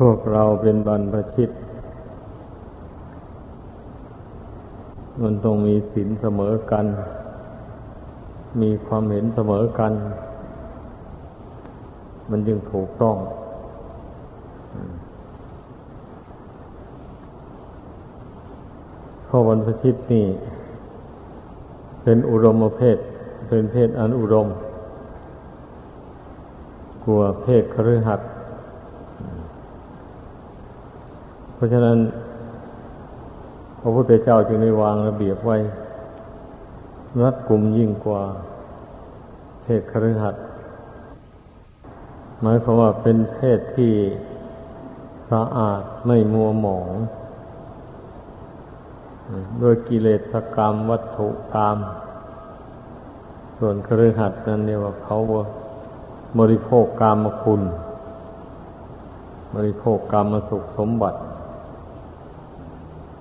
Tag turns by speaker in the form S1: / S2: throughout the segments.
S1: พวกเราเป็นบรรพชิต มันต้องมีศีลเสมอกัน มีความเห็นเสมอกัน มันจึงถูกต้อง ข้อบรรพชิตนี่ เป็นอุดมเพศ เป็นเพศอันอุดม กลัวเพศคฤหัสถ์ เพราะฉะนั้น พระพุทธเจ้าจึงได้วางระเบียบไว้รัดกลุ่มยิ่งกว่าเพศคฤหัสถ์หมายความว่าเป็นเพศที่สะอาดไม่มัวหมองโดยกิเลสกรรมวัตถุกรรมส่วนคฤหัสถ์นั้นเนี่ยว่าเขาบริโภคกรรมคุณ บริโภคกรรมสุขสมบัติ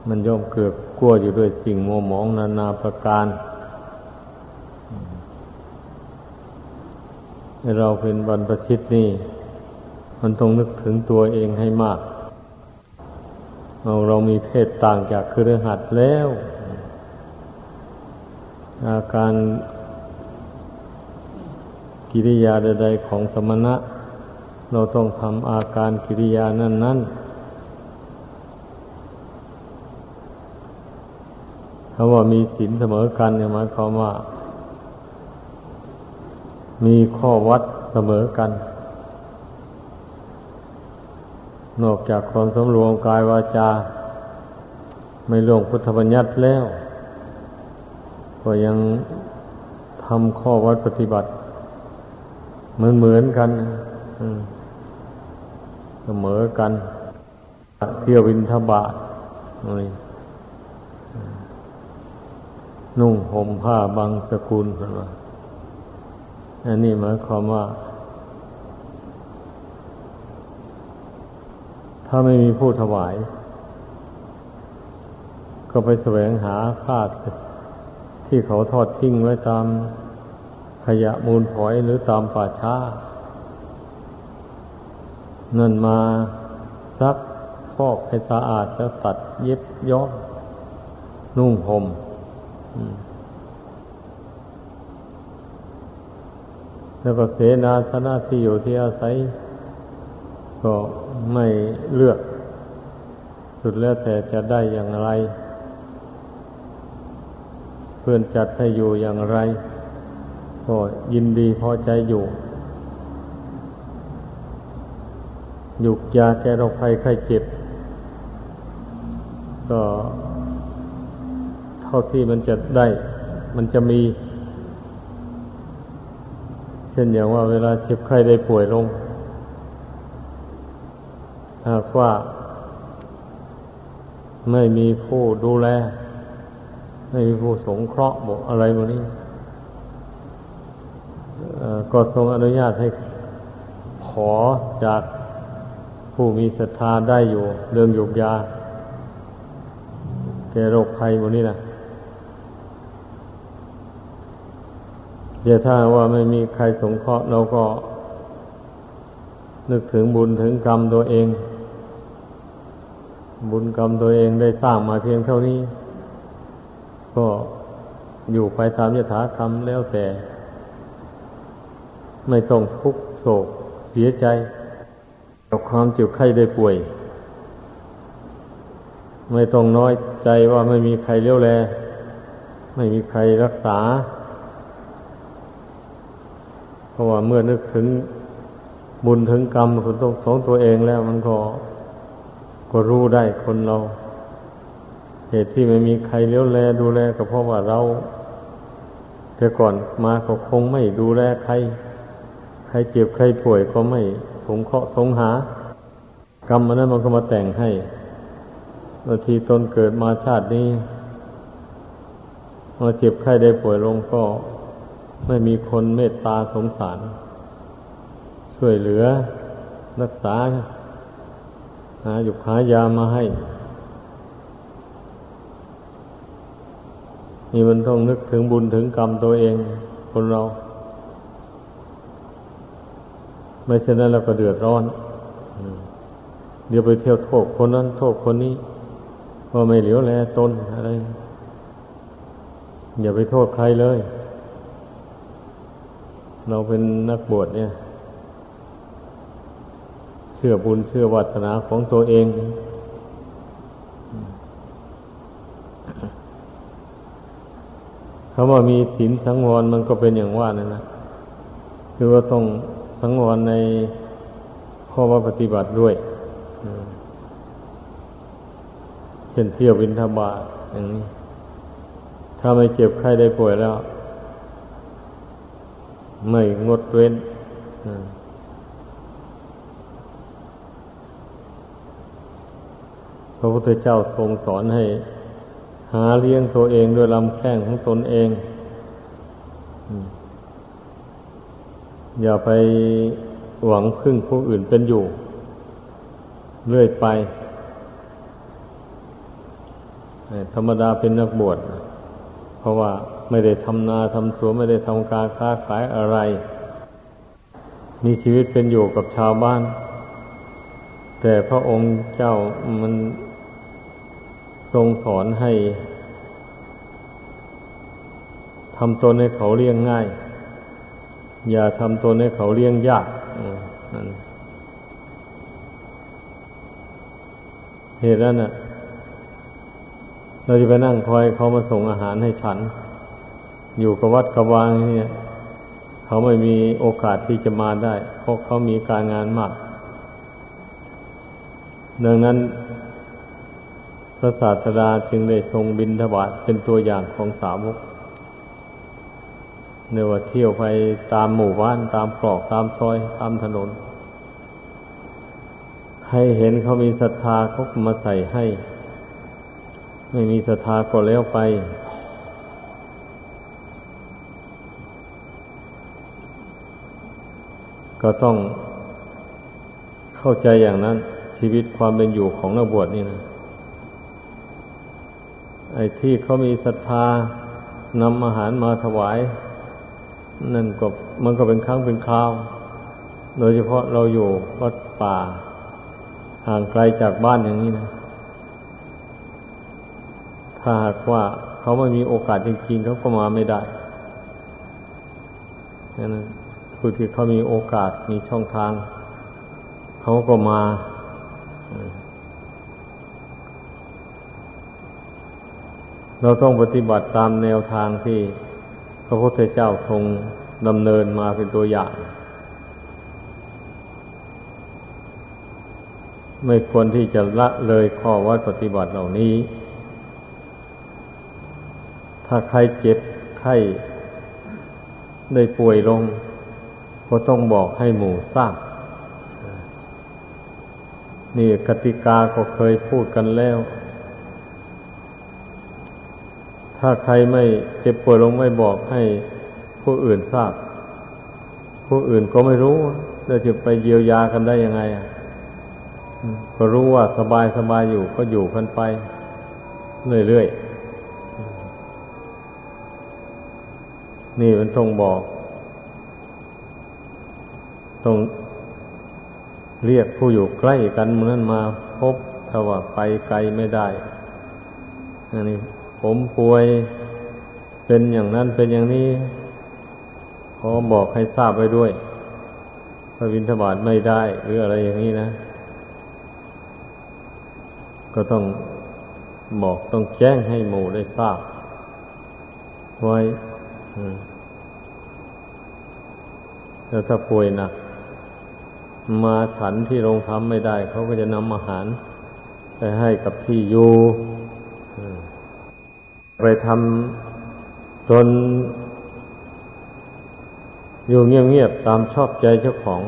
S1: มันย่อมเกือบกลัวอยู่ด้วยสิ่งมัวหมองนานาประการเราเป็นบรรพชิตนี่ มันต้องนึกถึงตัวเองให้มาก เราเรามีเพศต่างจากคือหัดแล้ว อาการกิริยาใดๆของสมณะ เราต้องทำอาการกิริยานั้นๆ คำว่ามีศีลเสมอกันเนี่ยหมายความว่า มีข้อวัดเสมอกัน นอกจากความสำรวมกายวาจา ไม่ล่วงพุทธบัญญัติแล้ว ก็ยังทำข้อวัดปฏิบัติ เหมือนเหมือนกันเสมอกัน เที่ยววินทบาทนี่ นุ่งห่มผ้าบางสกุลกันว่าอันนี้หมายความว่า ถ้าไม่มีผู้ถวาย ก็ไปแสวงหาผ้าที่เขาทอดทิ้งไว้ตามขยะมูลฝอยหรือตามป่าช้านั่นมาซักฟอกให้สะอาดแล้วตัดเย็บย้อมนุ่งห่ม แล้วก็เสนาสนะที่อยู่ที่อาศัย ก็ไม่เลือก สุดแล้วแต่จะได้อย่างไร เพื่อนจัดให้อยู่อย่างไร ก็ยินดีพอใจอยู่หยุกยาแก้โรคภัยไข้เจ็บ ก็ ท่าที่มันจะได้ มันจะมี เช่นอย่างว่าเวลาเจ็บไข้ได้ป่วยลงหากว่า ไม่มีผู้ดูแล ไม่มีผู้สงเคราะห์บอกอะไรพวกนี้ก็ทรงอนุญาตให้ขอจากผู้มีศรัทธาได้อยู่ เรื่องหยุกยาแก่โรคภัยพวกนี้นะ เดี๋ยวถ้าว่าไม่มีใครสงเคราะห์เราก็ นึกถึงบุญถึงกรรมตัวเอง บุญกรรมตัวเองได้สร้างมาเพียงเท่านี้ ก็อยู่ไปตามยถากรรมแล้วแต่ ไม่ต้องทุกโศกเสียใจกับความเจ็บไข้ได้ป่วย ไม่ต้องน้อยใจว่าไม่มีใครเลี้ยวแล ไม่มีใครรักษา เพราะว่าเมื่อนึกถึงบุญถึงกรรมของตัวเองแล้วมันก็ก็รู้ได้คนเรา เหตุที่ไม่มีใครเลี้ยวแลดูแลก็เพราะว่าเราแต่ก่อนมาก็คงไม่ดูแลใคร ใครเจ็บใครป่วยก็ไม่สงเคราะห์สงหา กรรมมันนั้นมันก็มาแต่งให้บางทีตนเกิดมาชาตินี้มาเจ็บไข้ได้ป่วยลงก็ ไม่มีคนเมตตาสงสาร ช่วยเหลือรักษา หาอยู่หายามาให้ นี่มันต้องนึกถึงบุญถึงกรรมตัวเอง คนเรา ไม่เช่นนั้นเราก็เดือดร้อน เดี๋ยวไปเที่ยวโทษคนนั้นโทษคนนี้ว่าไม่เหลียวแลตนอะไร อย่าไปโทษใครเลย เราเป็นนักบวชเนี่ย เชื่อบุญเชื่อวัฒนาของตัวเอง คำว่ามีศีลสังวรมันก็เป็นอย่างว่านั่นนะคือว่าต้องสังวรในข้อว่าปฏิบัติด้วยเช่นเที่ยวบินทบาทอย่างนี้ ถ้าไม่เจ็บไข้ได้ป่วยแล้ว ไม่งดเว้นพระพุทธเจ้าทรงสอนให้ หาเลี้ยงตัวเองด้วยลำแข้งของตนเอง อย่าไปหวังพึ่งผู้อื่นเป็นอยู่ เรื่อยไป ธรรมดาเป็นนักบวชเพราะว่า ไม่ได้ทำนาทำสวนไม่ได้ทำการค้าขายอะไร มีชีวิตเป็นอยู่กับชาวบ้าน แต่พระองค์เจ้ามันทรงสอนให้ทำตนให้เขาเลี้ยงง่าย อย่าทำตนให้เขาเลี้ยงยากเหตุนั้นน่ะ เราจะไปนั่งคอยเขามาส่งอาหารให้ฉัน อยู่กับวัดกับวางเนี่ย เขาไม่มีโอกาสที่จะมาได้เพราะเขามีการงานมาก ดังนั้น พระศาสดาจึงได้ทรงบินทบาทเป็นตัวอย่างของสาวกเนว่าเที่ยวไปตามหมู่บ้านตามกรอกตามซอยตามถนนให้เห็นเขามีศรัทธาเขามาใส่ให้ ไม่มีศรัทธาก็แล้วไป ก็ต้องเข้าใจอย่างนั้น ชีวิตความเป็นอยู่ของนักบวชนี่นะ ไอ้ที่เขามีศรัทธานำอาหารมาถวาย นั่นก็มันก็เป็นครั้งเป็นคราว โดยเฉพาะเราอยู่วัดป่า ห่างไกลจากบ้านอย่างนี้นะ ถ้าหากว่าเขาไม่มีโอกาสจริงๆเขาก็มาไม่ได้นั้น ผู้ที่เขามีโอกาสมีช่องทาง เขาก็มา เราต้องปฏิบัติตามแนวทางที่พระพุทธเจ้าทรงดำเนินมาเป็นตัวอย่าง ไม่ควรที่จะละเลยข้อวัดปฏิบัติเหล่านี้ ถ้าใครเจ็บไข้ได้ป่วยลง ก็ต้องบอกให้หมู่ทราบนี่กติกาก็เคยพูดกันแล้ว ถ้าใครไม่เจ็บป่วยลงไม่บอกให้ผู้อื่นทราบ ผู้อื่นก็ไม่รู้เราจะไปเยียวยากันได้ยังไงก็รู้ว่าสบายสบายอยู่ก็อยู่กันไป เรื่อยๆ นี่มันต้องบอก ต้องเรียกผู้อยู่ใกล้กันมือนั้นมาพบถ้าว่าไปไกลไม่ได้ อันนี้ผมป่วยเป็นอย่างนั้นเป็นอย่างนี้ ขอบอกให้ทราบไว้ด้วยพระวินทบาทไม่ได้ หรืออะไรอย่างนี้นะ ก็ต้องบอกต้องแจ้งให้หมู่ได้ทราบ ไว้แล้วถ้าป่วยหนัก มาฉันที่โรงทำไม่ได้ เขาก็จะนำอาหาร ไปให้กับที่อยู่ไปทำจน อยู่เงียบๆตามชอบใจเจ้าของ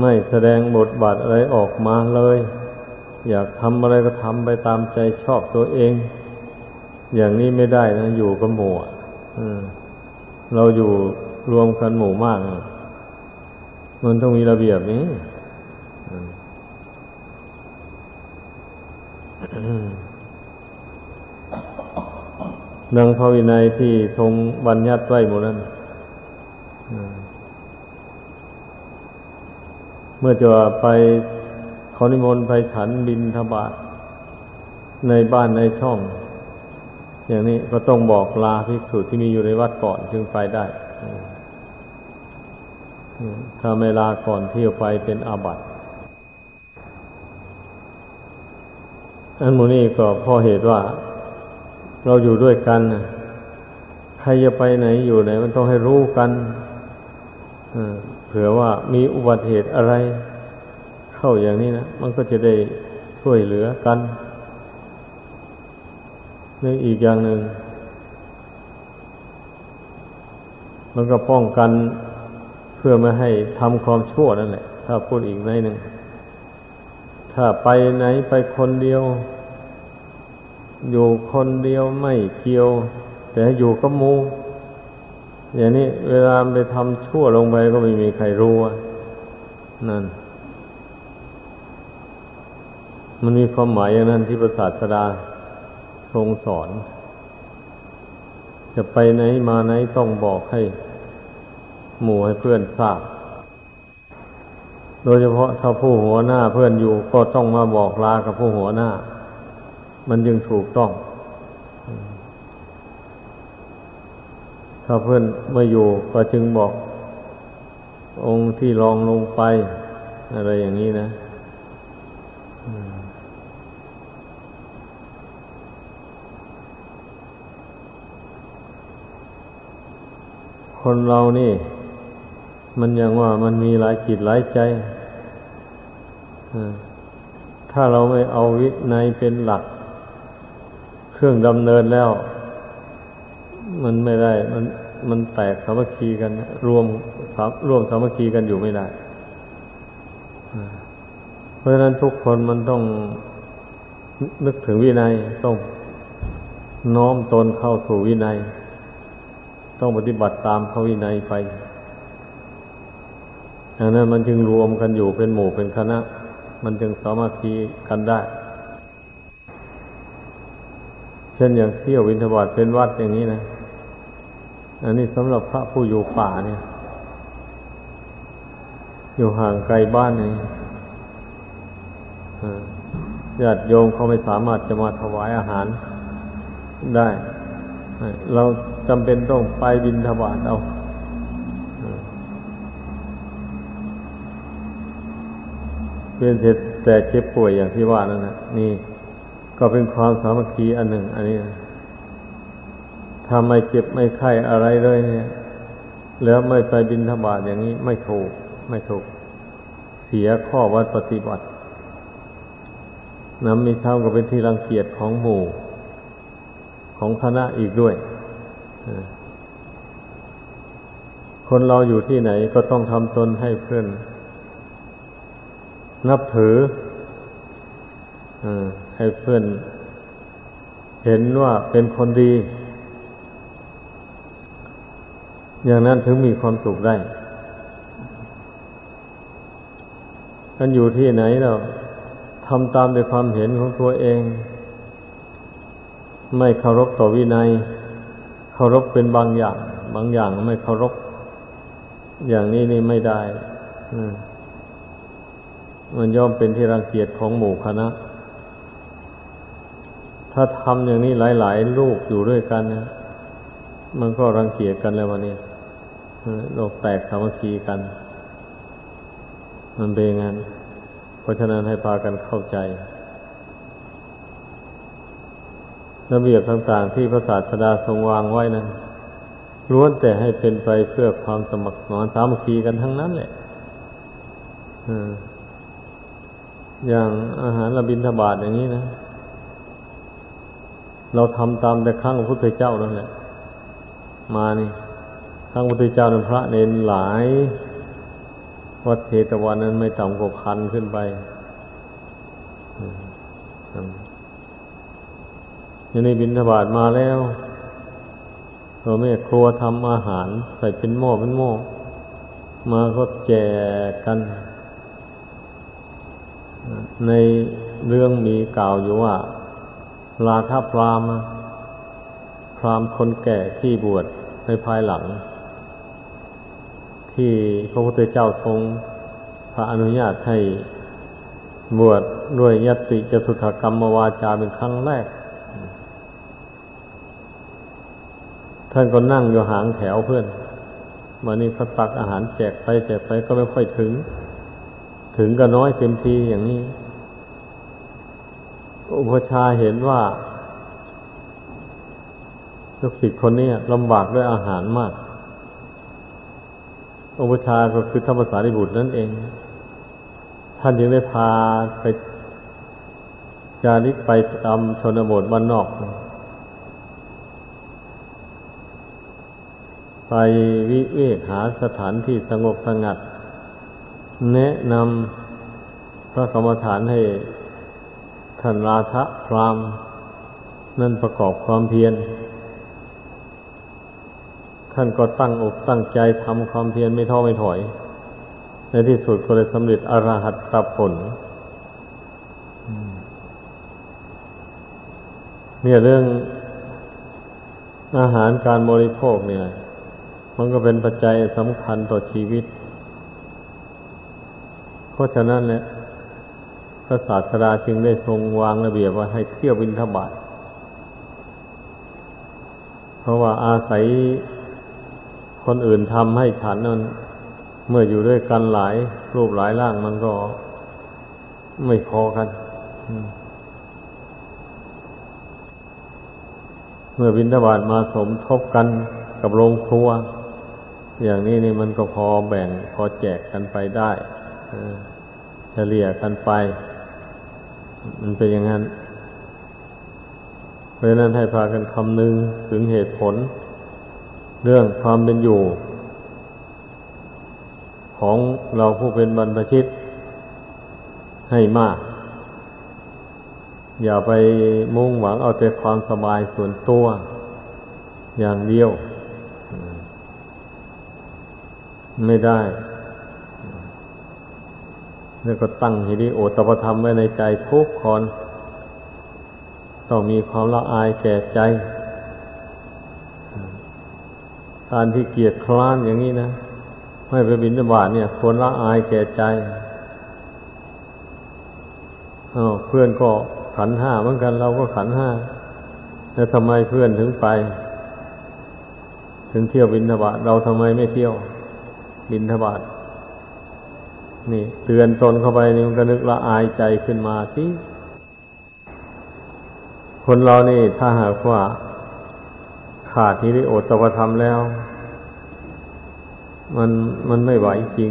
S1: ไม่แสดงบทบาทอะไรออกมาเลย อยากทำอะไรก็ทำไปตามใจชอบตัวเอง อย่างนี้ไม่ได้นะ อยู่กับหมู่เราอยู่รวมกันหมู่มาก มันต้องมีระเบียบนี้นังพระวินัยที่ทรงบัญญัติไว้หมดนั้นเมื่อจะไปขานิมนต์ไปฉันบินทบาทในบ้านในช่อง อย่างนี้ก็ต้องบอกลาภิกษุที่มีอยู่ในวัดก่อนจึงไปได้ ถ้าไม่ลาก่อนเที่ยวไปเป็นอาบัติอันโมนี่ก็เพราะเหตุว่า เราอยู่ด้วยกันใครจะไปไหนอยู่ไหน มันต้องให้รู้กันเผื่อว่ามีอุบัติเหตุอะไร เข้าอย่างนี้นะมันก็จะได้ช่วยเหลือกันนี่อีกอย่างหนึ่งมันก็ป้องกัน เพื่อไม่ให้ทำความชั่วนั่นแหละ ถ้าพูดอีกในหนึ่ง ถ้าไปไหนไปคนเดียว อยู่คนเดียวไม่เกี่ยว แต่อยู่กับมู อย่างนี้เวลาไปทำชั่วลงไปก็ไม่มีใครรู้นั่น มันมีความหมายอย่างนั้นที่พระศาสดาทรงสอน จะไปไหนมาไหนต้องบอกให้ หมู่ให้เพื่อนทราบ โดยเฉพาะถ้าผู้หัวหน้าเพื่อนอยู่ก็ต้องมาบอกลากับผู้หัวหน้า มันจึงถูกต้อง ถ้าเพื่อนไม่อยู่ก็จึงบอก องค์ที่รองลงไป อะไรอย่างนี้นะคนเรานี่ มันยังว่ามันมีหลายจิตหลายใจถ้าเราไม่เอาวิในเป็นหลัก เครื่องดำเนินแล้ว มันไม่ได้ มันมันแตกสามัคคีกัน รวมรวมสามัคคีกันอยู่ไม่ได้เพราะฉะนั้นทุกคนมันต้องนึกถึงวินัยต้องน้อมตนเข้าสู่วินัย ต้องปฏิบัติตามพระวินัยไป อันนั้นมันจึงรวมกันอยู่เป็นหมู่เป็นคณะ มันจึงสามัคคีกันได้ เช่นอย่างเที่ยววินทบาทเป็นวัดอย่างนี้นะ อันนี้สำหรับพระผู้อยู่ป่าเนี่ย อยู่ห่างไกลบ้านนี่ญาติโยมเขาไม่สามารถจะมาถวายอาหารได้ เราจำเป็นต้องไปบินทบาทเอา เป็นเสร็จแต่เจ็บป่วยอย่างที่ว่านั่นนะนี่ก็เป็นความสามัคคีอันหนึ่ง อันนี้ถ้าไม่เจ็บไม่ไข้อะไรเลยเนี่ย แล้วไม่ไปบินทบาทอย่างนี้ไม่ถูก ไม่ถูก เสียข้อวัดปฏิบัติน้ำมีเท่ากับเป็นที่รังเกียจของหมู่ ของคณะอีกด้วยคนเราอยู่ที่ไหนก็ต้องทำตนให้เพื่อน นับถือให้เพื่อนเห็นว่าเป็นคนดี อย่างนั้นถึงมีความสุขได้ท่านอยู่ที่ไหนเราทำตามด้วยความเห็นของตัวเอง ไม่เคารพต่อวินัย เคารพเป็นบางอย่าง บางอย่างไม่เคารพ อย่างนี้นี่ไม่ได้มั มันย่อมเป็นที่รังเกียจของหมู่คณะ ถ้าทำอย่างนี้หลาย ๆ ลูกอยู่ด้วยกันนะมันก็รังเกียจกันแล้ววันนี้โลกแตกสามัคคีกัน มันเป็นงั้น เพราะฉะนั้นให้พากันเข้าใจระเบียบต่าง ๆ ที่พระศาสดาทรงวางไว้นั้นล้วนแต่ให้เป็นไปเพื่อความสมัครสมานสามัคคีกันทั้งนั้นแหละ อย่างอาหารระบินทบาทอย่างนี้นะ เราทำตามแต่ครั้งพระพุทธเจ้านั่นแหละ มานี่ครั้งพระพุทธเจ้านั้นพระเนนหลาย วัดเทตวันนั้นไม่ต่ำกว่าพันขึ้นไปย่างนี้บินทบาทมาแล้วตัวแม่ครัวทำอาหาร ใส่เป็นหม้อเป็นหม้อมาก็แจกกัน ในเรื่องมีกล่าวอยู่ว่าลาทาพรามพรามคนแก่ที่บวชในภายหลัง ที่พระพุทธเจ้าทรงพระอนุญาตให้บวชด้วยยติจตุถกรรมวาจาเป็นครั้งแรก ท่านก็นั่งอยู่หางแถวเพื่อนวันนี้เขาตักอาหารแจกไปแจกไปก็ไม่ค่อยถึง ถึงก็น้อยเต็มทีอย่างนี้ อุปชาเห็นว่าลูกศิษย์คนนี้ลำบากด้วยอาหารมาก อุปชาก็คือธรรมสารีบุตรนั่นเอง ท่านยังได้พาไปจาริกไปตามชนบทบ้านนอก ไปวิเวกหาสถานที่สงบสงัด แนะนำพระกรรมฐานให้ท่านราธะพรามนั่นประกอบความเพียร ท่านก็ตั้งอกตั้งใจทำความเพียรไม่ท้อไม่ถอย ในที่สุดก็เลยสำเร็จอรหัตตผล เนี่ยเรื่องอาหารการบริโภคเนี่ย มันก็เป็นปัจจัยสำคัญต่อชีวิต ราะฉะนั้นเนี่ยพระศาสดาจึงได้ทรงวางระเบียบว่าให้เที่ยวบินทบาทเพราะว่าอาศัยคนอื่นทำให้ฉันนั้นเมื่ออยู่ด้วยกันหลายรูปหลายร่างมันก็ไม่พอกัน เมื่อบินทบาทมาสมทบกันกับโรงครัว อย่างนี้นี่มันก็พอแบ่งพอแจกกันไปได้ ลี่ยกันไป มันเป็นอย่างนั้น เพราะนั้นให้พากันคำนึงถึงเหตุผล เรื่องความเป็นอยู่ ของเราผู้เป็นบรรพชิต ให้มาก อย่าไปมุ่งหวังเอาแต่ความสบายส่วนตัว อย่างเดียว ไม่ได้ แล้วก็ตั้งหิริโอตปธรรมไว้ในใจทุกคนต้องมีความละอายแก่ใจ การที่เกียดคร้านอย่างนี้นะไม่ไปบินบาตเนี่ยควรละอายแก่ใจอเพื่อนก็ขันห้าเหมือนกันเราก็ขันห้าแล้วทำไมเพื่อนถึงไป ถึงเที่ยวบินทบาทเราทำไมไม่เที่ยว บินทบาท นี่ เตือนตนเข้าไปนี่มันก็นึกละอายใจขึ้นมาสิคนเรานี่ถ้าหากว่า ขาดทีริโอตปธรรมแล้ว มันมันไม่ไหวจริง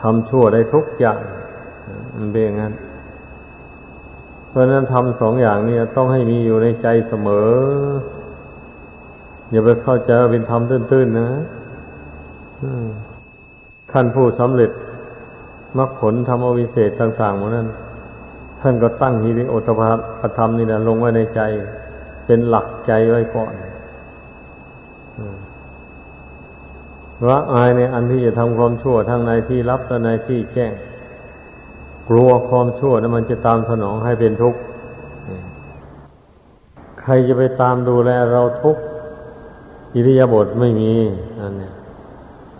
S1: ทำชั่วได้ทุกอย่าง มันเป็นอย่างนั้น เพราะนั้นทำสองอย่างนี้ต้องให้มีอยู่ในใจเสมอ อย่าไปเข้าใจเป็นธรรมตื้นๆนะท่านผู้สำเร็จ มรรคผลธรรมวิเศษต่างๆหมดนั้น ท่านก็ตั้งฮิริโอตภปธรรมนี่นะลงไว้ในใจ เป็นหลักใจไว้ก่อนละอายในอันที่จะทำความชั่วทั้งในที่รับและในที่แจ้งกลัวความชั่วนั้นมันจะตามสนองให้เป็นทุกข์ ใครจะไปตามดูแลเราทุกข์อิริยาบถไม่มีนั่นเนี่ย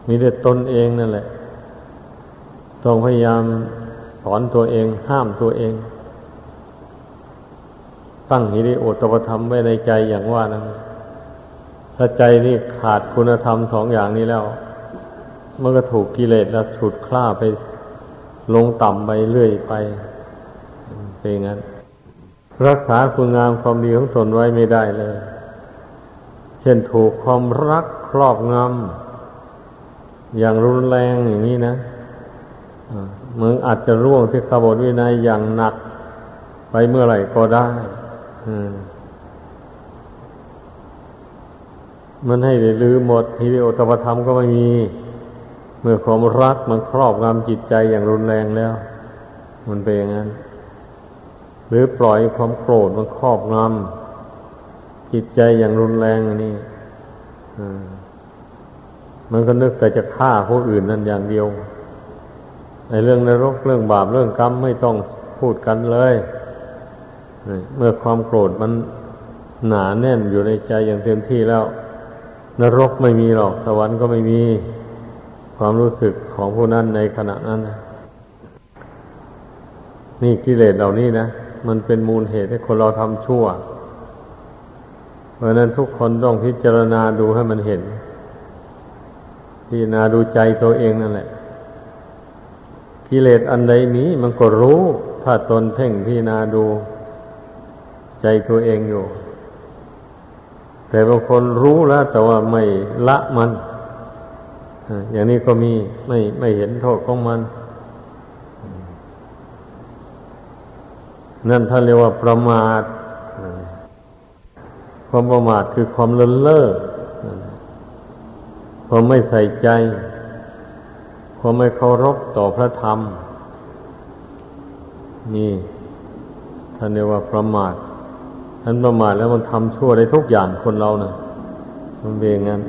S1: มีแต่ตนเองนั่นแหละ ต้องพยายามสอนตัวเอง ห้ามตัวเอง ตั้งหิริโอตปธรรมไว้ในใจอย่างว่านั้นถ้าใจนี่ขาดคุณธรรมสองอย่างนี้แล้วมันก็ถูกกิเลสแล้วฉุดคล้าไปลงต่ำไปเรื่อยไปเป็นงั้น รักษาคุณงามความดีของตนไว้ไม่ได้เลย เช่นถูกความรักครอบงำอย่างรุนแรงอย่างนี้นะ มึงอาจจะร่วงที่ขบวนวินัยอย่างหนัก ไปเมื่อไหร่ก็ได้มันให้ได้ลืมหมดฮิริโอตปธรรมก็ไม่มี เมื่อความรักมันครอบงำจิตใจอย่างรุนแรงแล้ว มันเป็นอย่างนั้น หรือปล่อยความโกรธมันครอบงำจิตใจอย่างรุนแรงอันนี้มันก็นึกแต่จะฆ่าผู้อื่นนั่นอย่างเดียว ในเรื่องนรกเรื่องบาปเรื่องกรรมไม่ต้องพูดกันเลย เมื่อความโกรธมันหนาแน่นอยู่ในใจอย่างเต็มที่แล้ว นรกไม่มีหรอกสวรรค์ก็ไม่มีความรู้สึกของผู้นั้นในขณะนั้นนี่กิเลสเหล่านี้นะ มันเป็นมูลเหตุให้คนเราทำชั่ว เพราะนั้นทุกคนต้องพิจารณาดูให้มันเห็นพิจารณาดูใจตัวเองนั่นแหละ กิเลสอันใดนี้มันก็รู้ ถ้าตนเพ่งพิจารณาดู ใจตัวเองอยู่ แต่บางคนรู้แล้ว แต่ว่าไม่ละมันอย่างนี้ก็มีไม่ไม่เห็นโทษของมัน นั่นท่านเรียกว่าประมาทความประมาทคือความเลินเล่อความไม่ใส่ใจ ความไม่เคารพต่อพระธรรม นี่ท่านเรียกว่าประมาทท่านประมาทแล้วมันทำชั่วได้ทุกอย่างคนเรานะ่ะ มันเป็นอย่างนั้น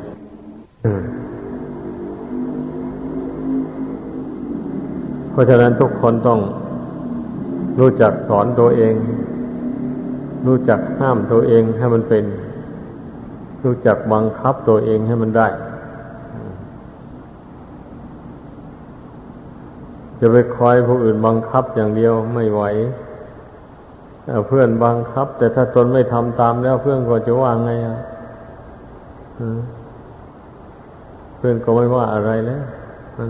S1: เพราะฉะนั้นทุกคนต้องรู้จักสอนตัวเอง รู้จักห้ามตัวเองให้มันเป็น รู้จักบังคับตัวเองให้มันได้ จะไปคอยผู้อื่นบังคับอย่างเดียวไม่ไหวเพื่อนบังคับ แต่ถ้าตนไม่ทำตามแล้วเพื่อนก็จะว่าไงอะเพื่อนก็ไม่ว่าอะไรแล้วนั่น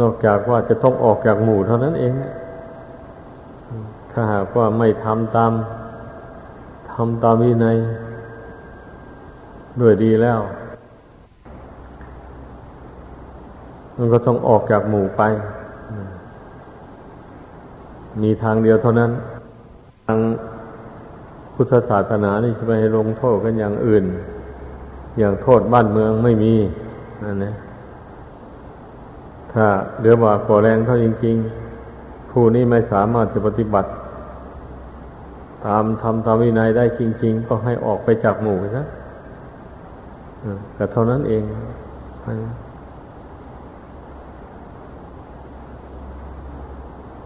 S1: นอกจากว่าจะต้องออกจากหมู่เท่านั้นเอง ถ้าหากว่าไม่ทำตามทำตามวินัยด้วยดีแล้ว มันก็ต้องออกจากหมู่ไป มีทางเดียวเท่านั้น ทางพุทธศาสนานี่จะไปลงโทษกันอย่างอื่น อย่างโทษบ้านเมืองไม่มีนั่นนะถ้าเดือบว่าก่อแรงเท่าจริง ๆ ผู้นี้ไม่สามารถจะปฏิบัติ ตามทำตามวินัยได้จริง ๆ ก็ให้ออกไปจากหมู่ซะก็เท่านั้นเอง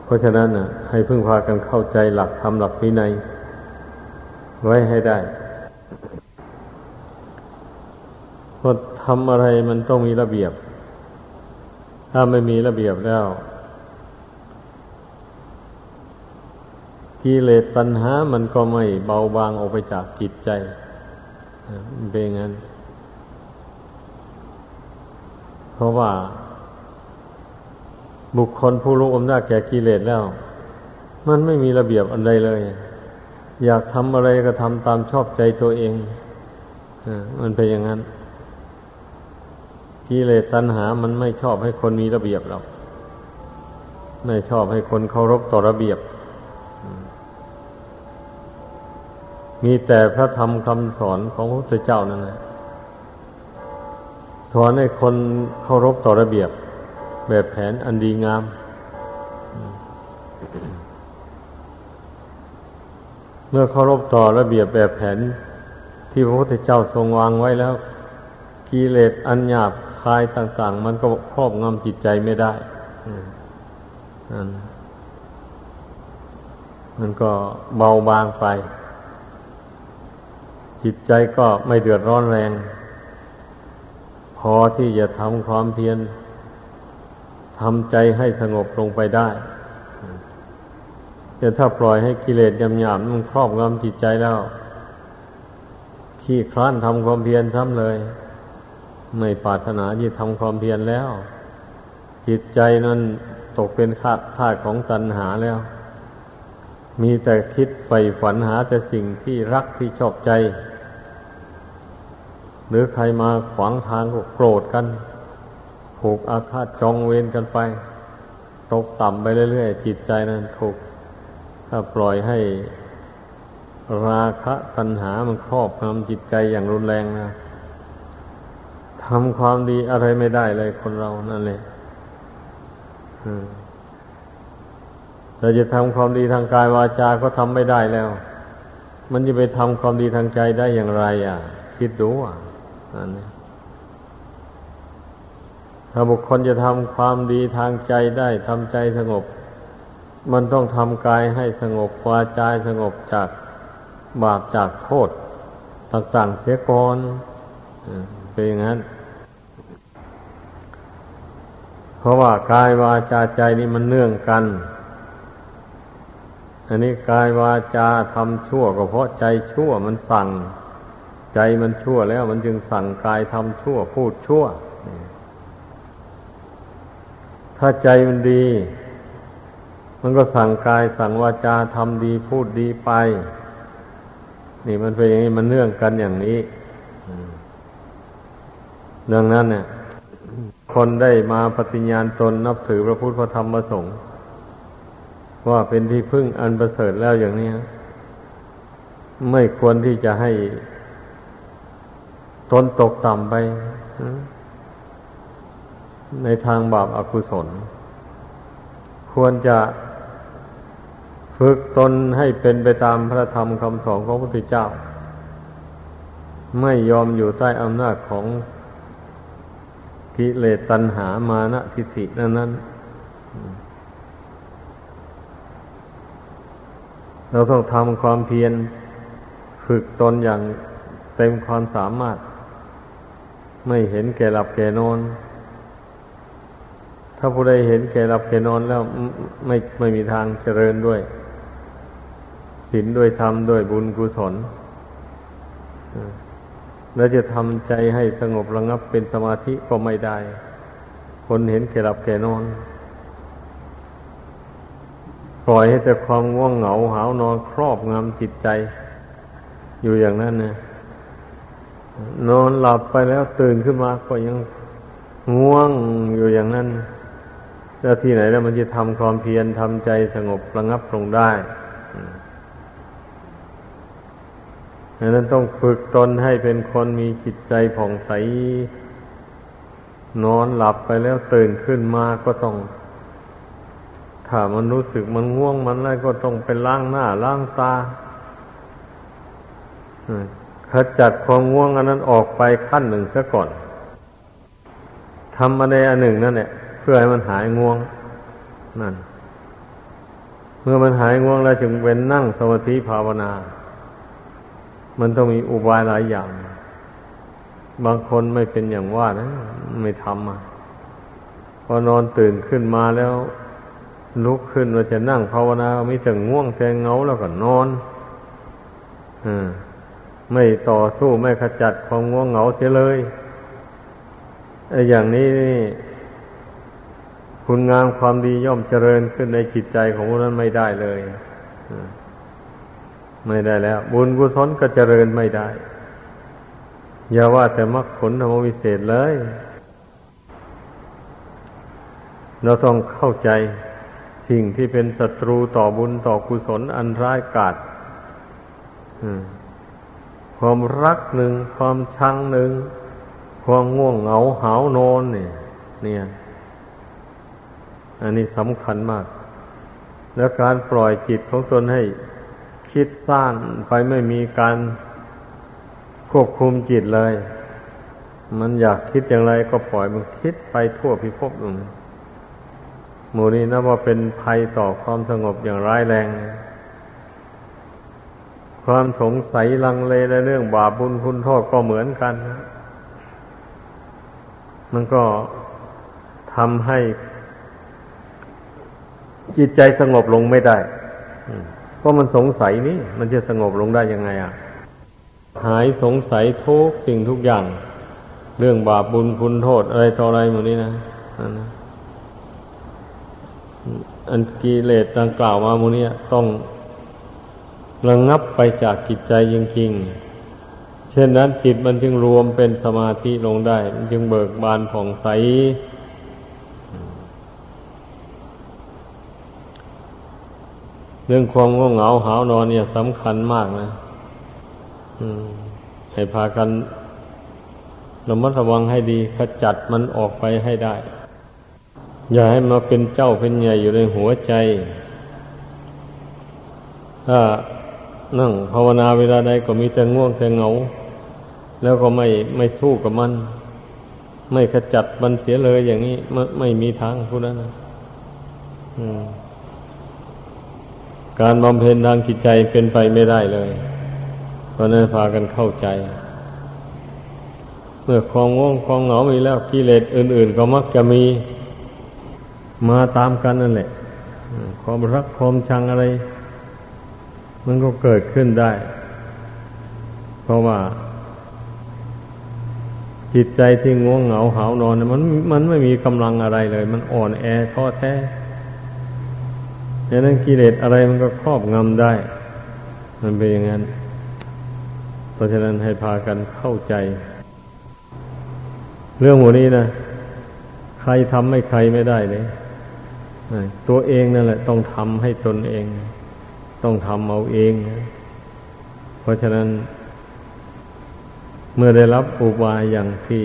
S1: เพราะฉะนั้นน่ะให้พึ่งพากันเข้าใจหลักธรรมหลักวินัยไว้ให้ได้เพราะทำอะไรมันต้องมีระเบียบ ถ้าไม่มีระเบียบแล้วกิเลสตัณหา มันก็ไม่เบาบางออกไปจากจิตใจเป็นงั้น เพราะว่า บุคคลผู้รู้อำนาจแก่กิเลสแล้ว มันไม่มีระเบียบอันใดเลย อยากทำอะไรก็ทำตามชอบใจตัวเองมันเป็นอย่างนั้นกิเลสตัณหา มันไม่ชอบให้คนมีระเบียบหรอกไม่ชอบให้คนเคารพต่อระเบียบ มีแต่พระธรรมคำสอนของพระพุทธเจ้านั่นแหละสอนให้คนเคารพต่อระเบียบ แบบแผนอันดีงาม เมื่อเคารพต่อระเบียบแบบแผนที่พระพุทธเจ้าทรงวางไว้แล้ว กิเลสอันหยาบคายต่าง ๆ มันก็ครอบงำจิตใจไม่ได้มันก็เบาบางไป จิตใจก็ไม่เดือดร้อนแรง พอที่จะทำความเพียร ทำใจให้สงบลงไปได้แต่ถ้าปล่อยให้กิเลสยำหยาบมันครอบงำจิตใจแล้ว ขี้คลานทำความเพียรซ้ำเลย ไม่ปรารถนาที่ทำความเพียรแล้ว จิตใจนั้นตกเป็นขาดธาของตัณหาแล้ว มีแต่คิดใฝ่ฝันหาแต่สิ่งที่รักที่ชอบใจ หรือใครมาขวางทางก็โกรธกัน ผูกอาฆาตจองเวรกันไป ตกต่ำไปเรื่อยๆจิตใจนั้นถูก ถ้าปล่อยให้ราคะตัณหามันครอบงำจิตใจอย่างรุนแรงนะทำความดีอะไรไม่ได้เลยคนเรานั่นเลยเราจะทำความดีทางกายวาจาก็ทำไม่ได้แล้ว มันจะไปทำความดีทางใจได้อย่างไร อะ คิดดูอะอันนี้ ถ้าบุคคลจะทำความดีทางใจได้ทำใจสงบ มันต้องทำกายให้สงบวาจาสงบจากบาปจากโทษต่างๆเสียก่อนเป็นอย่างนั้น เพราะว่ากายวาจาใจนี่มันเนื่องกัน อันนี้กายวาจาทำชั่วก็เพราะใจชั่วมันสั่ง ใจมันชั่วแล้วมันจึงสั่งกายทำชั่วพูดชั่ว ถ้าใจมันดี มันก็สั่งกายสั่งวาจาทำดีพูดดีไป นี่มันเป็นอย่างนี้มันเนื่องกันอย่างนี้ดังนั้นเนี่ย คนได้มาปฏิญญาณตนนับถือพระพุทธพระธรรมพระสงฆ์ว่าเป็นที่พึ่งอันประเสริฐแล้วอย่างนี้ ไม่ควรที่จะให้ตนตกต่ำไป ในทางบาปอากุศล ควรจะฝึกตนให้เป็นไปตามพระธรรมคำสอนของพระพุทธเจ้า ไม่ยอมอยู่ใต้อำนาจของกิเลสตัณหามานะทิฏฐินั้นนั้นเราต้องทำความเพียรฝึกตนอย่างเต็มความสามารถ ไม่เห็นแก่หลับแก่นอน ถ้าผู้ใดเห็นแก่หลับแก่นอนแล้วไม่ไม่มีทางเจริญด้วยศีลด้วยธรรมด้วยบุญกุศลแล้วจะทำใจให้สงบระงับเป็นสมาธิก็ไม่ได้ คนเห็นแก่หลับแก่นอน ปล่อยให้แต่ความง่วงเหงาหาวนอนครอบงำจิตใจ อยู่อย่างนั้นนะนอนหลับไปแล้วตื่นขึ้นมาก็ยังง่วงอยู่อย่างนั้น แล้วที่ไหนแล้วมันจะทำความเพียรทำใจสงบระงับลงได้ดังนั้นต้องฝึกตนให้เป็นคนมีจิตใจผ่องใส นอนหลับไปแล้วตื่นขึ้นมาก็ต้อง ถ้ามันรู้สึกมันง่วงมันอะไรก็ต้องไปล้างหน้าล้างตาขจัดความง่วงอันนั้นออกไปขั้นหนึ่งซะก่อนทำอะไรอันหนึ่งนั่นแหละ พื่อให้มันหายง่วงนั่น เมื่อมันหายง่วงแล้วจึงเป็นนั่งสมาธิภาวนา มันต้องมีอุบายหลายอย่าง บางคนไม่เป็นอย่างว่านะ ไม่ทำอะพอนอนตื่นขึ้นมาแล้ว ลุกขึ้นว่าจะนั่งภาวนาไม่ถึงง่วงแทงเงาแล้วก็นอนอไม่ต่อสู้ไม่ขจัดความง่วงเหงาเสียเลยไอ้อย่างนี้นี่ คุณงามความดีย่อมเจริญขึ้นในจิตใจของผู้นั้นไม่ได้เลยไม่ได้แล้ว บุญกุศลก็เจริญไม่ได้ อย่าว่าแต่มรรคผลธรรมวิเศษเลย เราต้องเข้าใจสิ่งที่เป็นศัตรูต่อบุญต่อกุศลอันร้ายกาจความรักหนึ่ง ความชังหนึ่ง ความง่วงเหงาหาวนอนเนี่ย เนี่ย อันนี้สำคัญมาก แล้วการปล่อยจิตของตนให้คิดสร้างไปไม่มีการควบคุมจิตเลย มันอยากคิดอย่างไรก็ปล่อยมันคิดไปทั่วพิภพนึงหมู่นี้นับว่าเป็นภัยต่อความสงบอย่างร้ายแรง ความสงสัยลังเลในเรื่องบาปบุญคุณโทษก็เหมือนกัน มันก็ทำให้ จิตใจสงบลงไม่ได้เพราะมันสงสัยนี่มันจะสงบลงได้ยังไงอะ หายสงสัยทุกสิ่งทุกอย่าง เรื่องบาปบุญคุณโทษอะไรต่ออะไรหมดนี้นะอันกิเลสดังกล่าวมาโมนี้ต้องระงงับไปจากจิตใจจริงๆ เช่นนั้นจิตมันจึงรวมเป็นสมาธิลงได้ มันจึงเบิกบานผ่องใส เรื่องความง่วงเหงาหาวนอนเนี่ยสำคัญมากนะให้พากันระมัดระวังให้ดีขจัดมันออกไปให้ได้ อย่าให้มาเป็นเจ้าเป็นใหญ่อยู่ในหัวใจ ถ้านั่งภาวนาเวลาใดก็มีแต่ง่วงแต่เหงา แล้วก็ไม่ไม่สู้กับมัน ไม่ขจัดมันเสียเลยอย่างนี้ไม่ไม่มีทางพูดนั้นนะ การบำเพ็ญทางจิตใจเป็นไปไม่ได้เลย เพราะนั้นพากันเข้าใจ เมื่อความง่วงความเหงามีแล้วกิเลสอื่น ๆ ก็มักจะมีมาตามกันนั่นแหละ ความรักความชังอะไร มันก็เกิดขึ้นได้ เพราะว่า จิตใจที่ง่วงเหงาหานอน มันมันไม่มีกำลังอะไรเลย มันอ่อนแอท้อแท้ ดังนั้นกิเลสอะไรมันก็ครอบงำได้ มันเป็นอย่างนั้น เพราะฉะนั้นให้พากันเข้าใจ เรื่องหมดนี้นะใครทำให้ใครไม่ได้เลยตัวเองนั่นแหละ ต้องทำให้ตนเอง ต้องทำเอาเองเพราะฉะนั้น เมื่อได้รับอุบายอย่างที่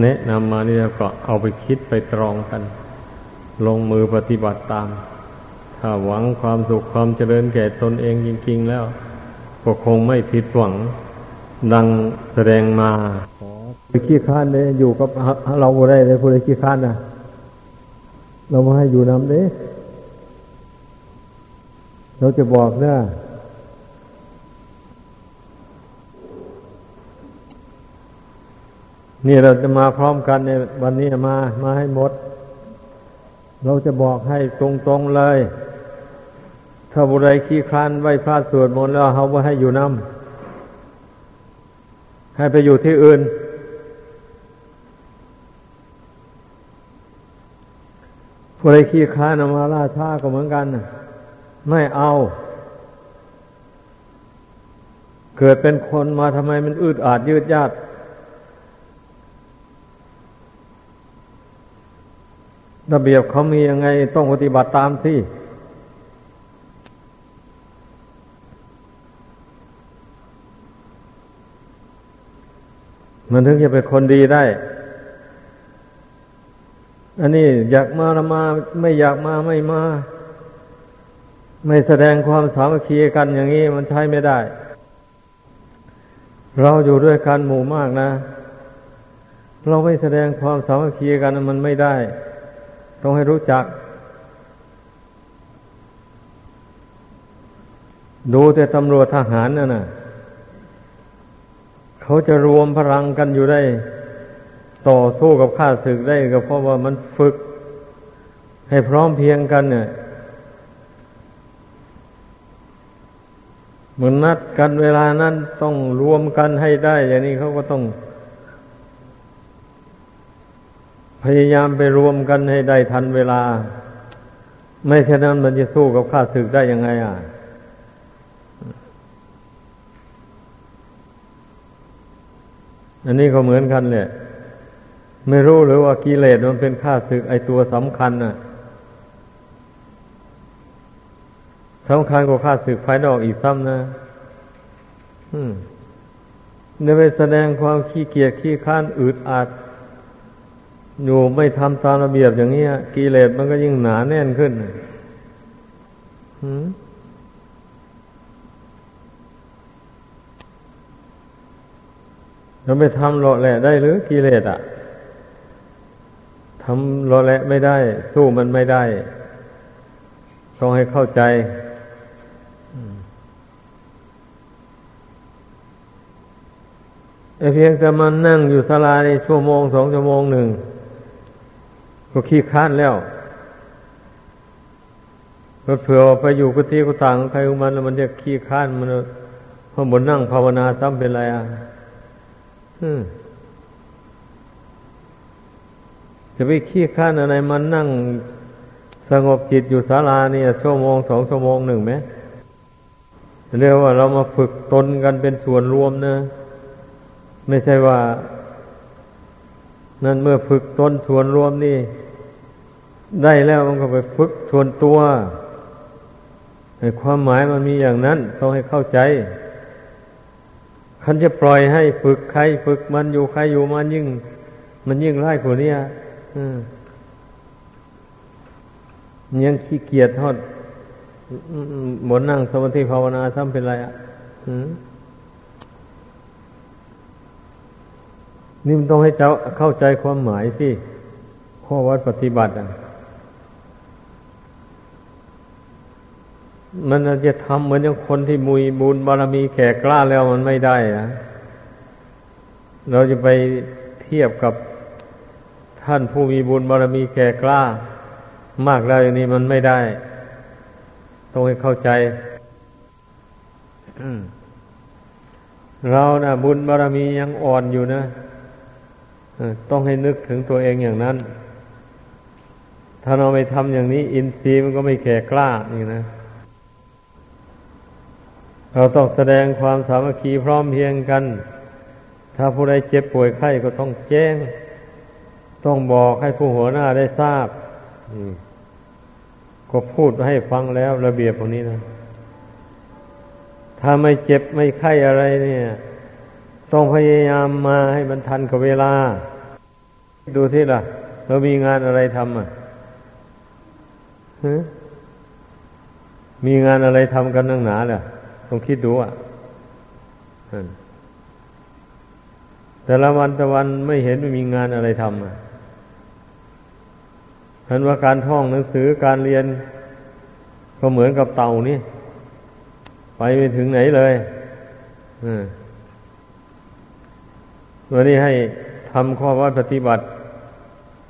S1: แนะนำมานี่ก็เอาไปคิดไปตรองกัน ลงมือปฏิบัติตาม ถ้าหวังความสุขความเจริญแก่ตนเองจริง ๆ แล้ว ก็คงไม่ผิดหวัง ดังแสดงมาขี้ค้านเลยอยู่กับเราได้เลยผู้ใดขี้ค้านนะเรามาให้อยู่นำเด้เราจะบอกนะนี่เราจะมาพร้อมกันในวันนี้มา มาให้หมด เราจะบอกให้ตรงๆเลย ถ้าบุไรขี้คลานไหวพระสวดมนต์แล้วเขาว่าให้อยู่น้ำให้ไปอยู่ที่อื่น ผู้ใดขี้ค้านมาล่าช้าก็เหมือนกันไม่เอา เกิดเป็นคนมาทำไมมันอืดอาดยืดยาดระเบียบเขามียังไงต้องปฏิบัติตามที่ มันถึงจะเป็นคนดีได้ อันนี้อยากมาละมา ไม่อยากมาไม่มา ไม่แสดงความสามัคคีกันอย่างนี้มันใช้ไม่ได้ เราอยู่ด้วยกันหมู่มากนะ เราไม่แสดงความสามัคคีกันมันไม่ได้ ต้องให้รู้จัก ดูแต่ตำรวจทหารน่ะนะ เขาจะรวมพลังกันอยู่ได้ ต่อสู้กับข้าศึกได้ก็เพราะว่ามันฝึก ให้พร้อมเพียงกันเนี่ยเหมือนนัดกันเวลานั้นต้องรวมกันให้ได้ อย่างนี้เขาก็ต้อง พยายามไปรวมกันให้ได้ทันเวลา ไม่เช่นนั้นมันจะสู้กับข้าศึกได้ยังไงอะ อันนี้ก็เหมือนกันแหละไม่รู้หรือว่ากิเลสมันเป็นข้าศึกไอตัวสำคัญน่ะสำคัญกว่าข้าศึกภายนอกอีกซ้ำนะอืมเนี่ยไปแสดงความขี้เกียจขี้ข้านอึดอัดอยู่ไม่ทำตามระเบียบอย่างนี้กิเลสมันก็ยิ่งหนาแน่นขึ้น เราไม่ทำหล่อแหละได้หรือกิเลสอะทำรอและไม่ได้ สู้มันไม่ได้ ต้องให้เข้าใจไอ้เพียงแต่มันนั่งอยู่สลาในชั่วโมงสองชั่วโมงหนึ่ง ก็ขี้ค้านแล้วก็เผื่อไปอยู่กุฏิกุฏางใครของมันแล้วมันจะขี้ค้านมันเพราะบนนั่งภาวนาซ้ำเป็นไรอะ จะไปขี้ข้านอะไรมันนั่งสงบจิตอยู่ศาลาเนี่ยชั่วโมงสองชั่วโมงหนึ่งไหมเรียกว่าเรามาฝึกตนกันเป็นส่วนรวมเนะไม่ใช่ว่า นั่นเมื่อฝึกตนส่วนรวมนี่ ได้แล้วมันก็ไปฝึกส่วนตัวความหมายมันมีอย่างนั้น ต้องให้เข้าใจ คันจะปล่อยให้ฝึกใครฝึกมันอยู่ใครอยู่มันยิ่ง มันยิ่งร้ายกว่านี้ยังขี้เกียจทอดหมดนั่งสมาธิภาวนาซ้ำเป็นไรอะนี่มันต้องให้เจ้าเข้าใจความหมายสิข้อวัดปฏิบัติอะ มันจะทำเหมือนอย่างคนที่มุยบุญบารมีแก่กล้าแล้วมันไม่ได้อะเราจะไปเทียบกับท่านผู้มีบุญบารมีแก่กล้า มากแล้วอย่างนี้มันไม่ได้ต้องให้เข้าใจเรานะ่ะ บุญบารรมียังอ่อนอยู่นะต้องให้นึกถึงตัวเองอย่างนั้น ถ้าเราไม่ทำอย่างนี้ อินทรีย์มันก็ไม่แก่กล้านี่นะ เราต้องแสดงความสามัคคีพร้อมเพียงกัน ถ้าผู้ใดเจ็บป่วยไข้ก็ต้องแจ้ง ต้องบอกให้ผู้หัวหน้าได้ทราบก็พูดให้ฟังแล้วระเบียบพวกนี้นะ ถ้าไม่เจ็บไม่ไข้อะไรเนี่ย ต้องพยายามมาให้มันทันกับเวลา ดูที่ล่ะ เรามีงานอะไรทำอะมีงานอะไรทำกันนั่งหนาเนี่ย ต้องคิดดูอะแต่ละวันแต่วันไม่เห็นไม่มีงานอะไรทำอะเห็นว่าการท่องหนังสือการเรียน ก็เหมือนกับเต่านี่ ไปไม่ถึงไหนเลยวันนี้ให้ทำข้อวัดปฏิบัติ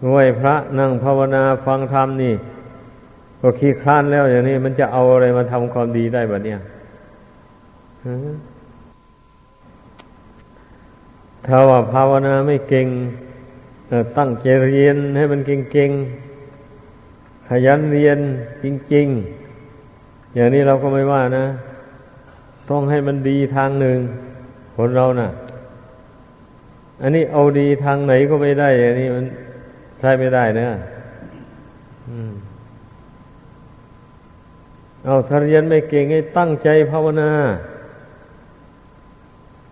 S1: ด้วยพระนั่งภาวนาฟังธรรมนี่ ก็ขี้คลานแล้วอย่างนี้ มันจะเอาอะไรมาทำความดีได้แบบนี้ ถ้าว่าภาวนาไม่เก่งตั้งใจเรียนให้มันเก่งๆขยันเรียนจริง ๆ อย่างนี้เราก็ไม่ว่านะ ต้องให้มันดีทางหนึ่งคนเรานะ่ะ อันนี้เอาดีทางไหนก็ไม่ได้ อันนี้มันใช้ไม่ได้นะเอาถ้าเรียนไม่เก่งให้ตั้งใจภาวนา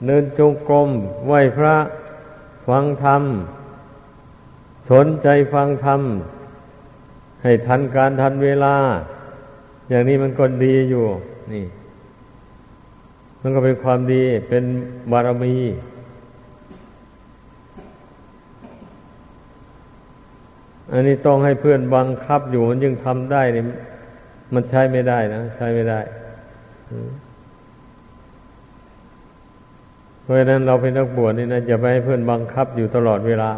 S1: เดินจงกรมไหวพระฟังธรรม สนใจฟังธรรม ให้ทันการทันเวลา อย่างนี้มันก็ดีอยู่ นี่ มันก็เป็นความดีเป็นบารมี อันนี้ต้องให้เพื่อนบังคับอยู่มันยังทำได้เนี่ยมันใช้ไม่ได้นะ ใช้ไม่ได้เพ ราะฉะนั้นเราเป็นนักบวชนี่นะอย่าไปให้เพื่อนบังคับอยู่ตลอดเวลา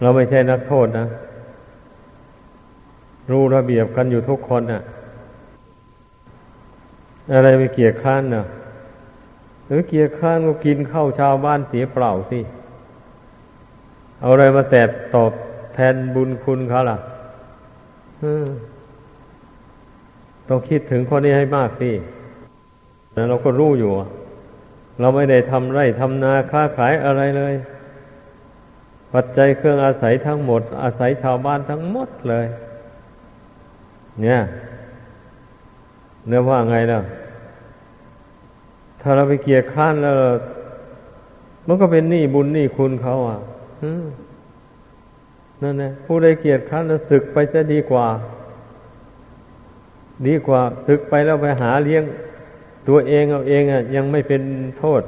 S1: เราไม่ใช่นักโทษนะ รู้ระเบียบกันอยู่ทุกคนนะ่ะ อะไรไปเกียร์ข้านนะ่ะหรือเกียร์ข้านก็กินข้าวชาวบ้านเสียเปล่าสิเอาอะไรมาแตะตอบแทนบุญคุณเขาล่ะต้องคิดถึงคนนี้ให้มากสิแล้วเราก็รู้อยู่ เราไม่ได้ทำไร่ทำนาค้าขายอะไรเลย ปัจจัยเครื่องอาศัยทั้งหมด อาศัยชาวบ้านทั้งหมดเลย เนี่ยเนื้อว่าไงนะถ้าเราไปเกียร์ข้านแล้ว มันก็เป็นหนี้บุญหนี้คุณเขาอะนั่นนะผู้ใดเกียรติค้านแล้วศึกไปจะดีกว่า ดีกว่าศึกไปแล้วไปหาเลี้ยง ตัวเองเอาเองอะ ยังไม่เป็นโทษ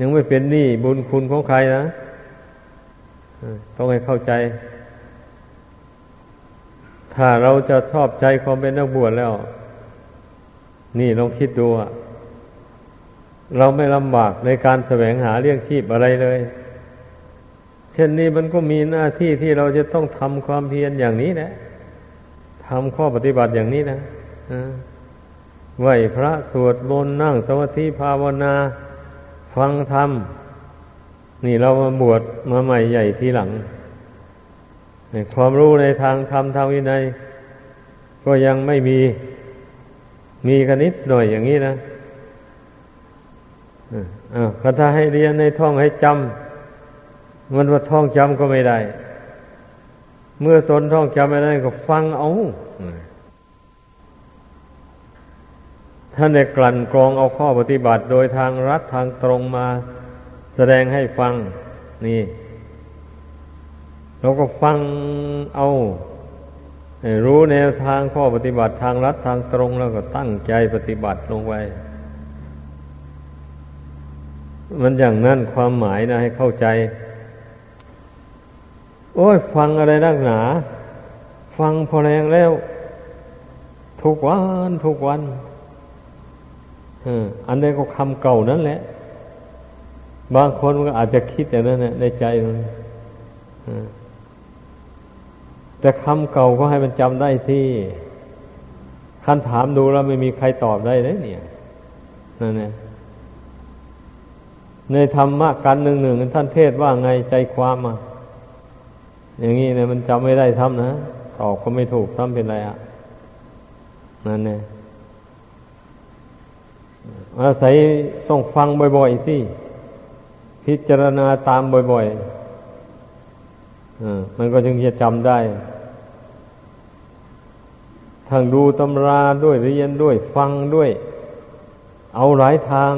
S1: ยังไม่เป็นหนี้บุญคุณของใครนะต้องให้เข้าใจ ถ้าเราจะชอบใจความเป็นนักบวชแล้ว นี่ลองคิดดูอะเราไม่ลำบากในการแสวงหาเลี้ยงชีพอะไรเลย เช่นนี้มันก็มีหน้าที่ที่เราจะต้องทำความเพียรอย่างนี้นะทำข้อปฏิบัติอย่างนี้นะอ่า ไหวพระสวดมนต์นั่งสมาธิภาวนา ฟังธรรม นี่เรามาบวชมาใหม่ใหญ่ทีหลัง ความรู้ในทางธรรมทางวินัยก็ยังไม่มีมีกันนิดหน่อยอย่างนี้นะอ่าวถ้าให้เรียนในท่องให้จำมันว่าท่องจำก็ไม่ได้ เมื่อตนท่องจำไม่ได้ก็ฟังเอา ท่านได้กลั่นกรองเอาข้อปฏิบัติโดยทางรัฐทางตรงมาแสดงให้ฟัง นี่เราก็ฟังเอารู้แนวทางข้อปฏิบัติทางรัฐทางตรงแล้วก็ตั้งใจปฏิบัติลงไว้มันอย่างนั้นความหมายนะให้เข้าใจ โอ้ย ฟังอะไรนักหนา ฟังพอแรงแล้ว ทุกวันทุกวัน อันนี้ก็คำเก่านั่นแหละ บางคนมันก็อาจจะคิดอย่างนั้นในใจมันแต่คำเก่าก็ให้มันจำได้สิคันถามดูแล้วไม่มีใครตอบได้เลยเนี่ยนั่นเองในธรรมะกันหนึ่งหนึ่งท่านเทศว่าไงใจความอะอย่างนี้เนี่ยมันจำไม่ได้ทำนะตอบก็ไม่ถูกทำเป็นไรอะนั่นเนี่ย อาศัยต้องฟังบ่อยๆสิพิจารณาตามบ่อยๆอมันก็จึงจะจำได้ทั้งดูตำราด้วยเรียนด้วย ฟังด้วย เอาหลายทาง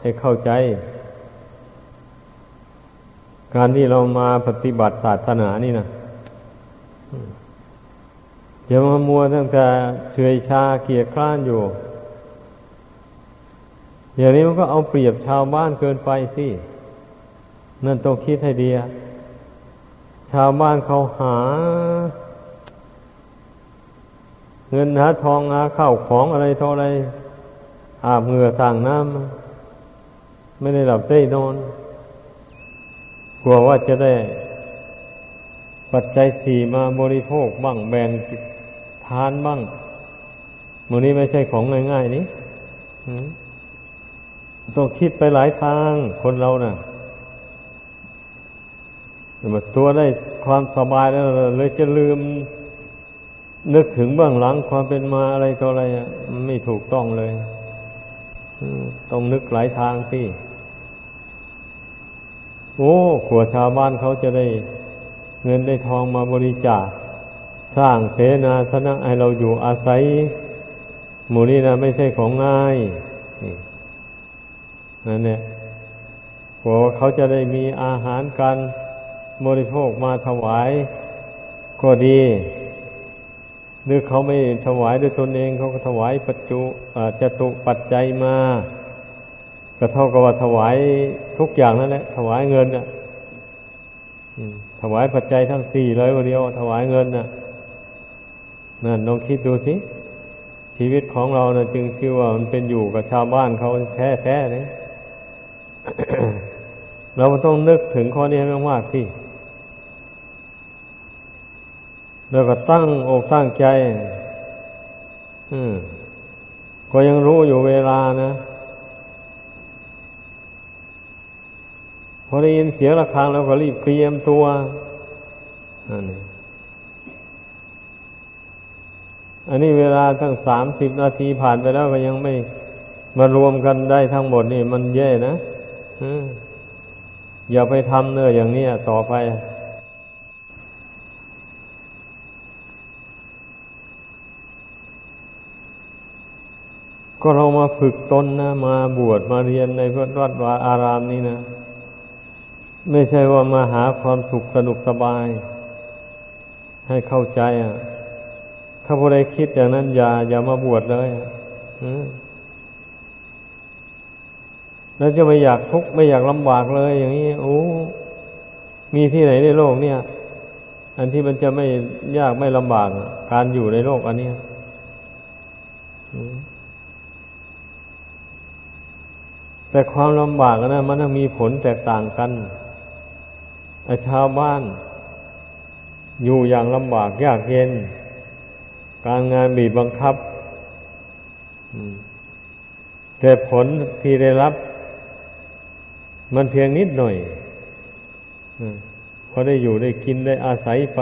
S1: ให้เข้าใจ การที่เรามาปฏิบัติศาสนานี่นะอย่ามามัวตั้งแต่เฉยชาเกียรคร้านอยู่ อย่างนี้มันก็เอาเปรียบชาวบ้านเกินไปสินั่นต้องคิดให้ดีชาวบ้านเขาหา เงินหาทองหาข้าวของอะไรเท่าไรอาบเหงื่อต่างน้ำไม่ได้หลับได้นอน กลัวว่าจะได้ ปัจจัยสี่มาบริโภคบ้างแบ่งทานบ้างมันนี้ไม่ใช่ของง่ายๆนี่ ต้องคิดไปหลายทางคนเรานะ่ะแต่ตัวได้ความสบายแล้วเลยจะลืม นึกถึงเบื้องหลังความเป็นมาอะไรต่ออะไรอะไม่ถูกต้องเลยต้องนึกหลายทางสิโอ้ขัวชาวบ้านเขาจะได้เงินได้ทองมาบริจาคสร้างเสนาสนะให้เราอยู่อาศัย หมู่นี้นะไม่ใช่ของง่าย นั่นเนี่ยกว่าเขาจะได้มีอาหารการบริโภคมาถวายก็ดีหรือเขาไม่ถวายด้วยตนเองเขาก็ถวายปัจจุจตุปัจจัยมา ก็เท่ากับว่าถวายทุกอย่างนั่นแหละ ถวายเงินอะถวายปัจจัยทั้งสี่เลยวันเดียว ถวายเงินน่ะนั่นลองคิดดูสิชีวิตของเราน่ะจึงชื่อว่ามันเป็นอยู่กับชาวบ้านเขาแท้ๆเลย เราต้องนึกถึงข้อนี้ให้มากๆที่แล้วก็ตั้งอกตั้งใจ อืม ก็ยังรู้อยู่เวลานะ พอได้ยินเสียงะระฆังแล้วก็รีบเตรียมตัวอันนี้อันนี้เวลาตั้งสามสิบนาทีผ่านไปแล้วก็ยังไม่มารวมกันได้ทั้งหมดนี่มันแย่นะ อย่าไปทำเนื้ออย่างนี้ต่อไป ก็เรามาฝึกตนนะมาบวชมาเรียนในพระวัดวาอารามนี้นะ ไม่ใช่ว่ามาหาความสุขสนุกสบาย ให้เข้าใจอะ ถ้าผู้ใดคิดอย่างนั้นอย่าอย่ามาบวชเลยอะ แล้วจะไม่อยากทุกข์ไม่อยากลำบากเลย อย่างนี้โอ้มีที่ไหนในโลกเนี่ย อันที่มันจะไม่ยากไม่ลำบากการอยู่ในโลกอันนี้แต่ความลำบากนะมันมีผลแตกต่างกันไอ้ชาวบ้าน อยู่อย่างลำบากยากเย็น การงานบีบบังคับแต่ผลที่ได้รับ มันเพียงนิดหน่อยพอได้อยู่ได้กินได้อาศัยไป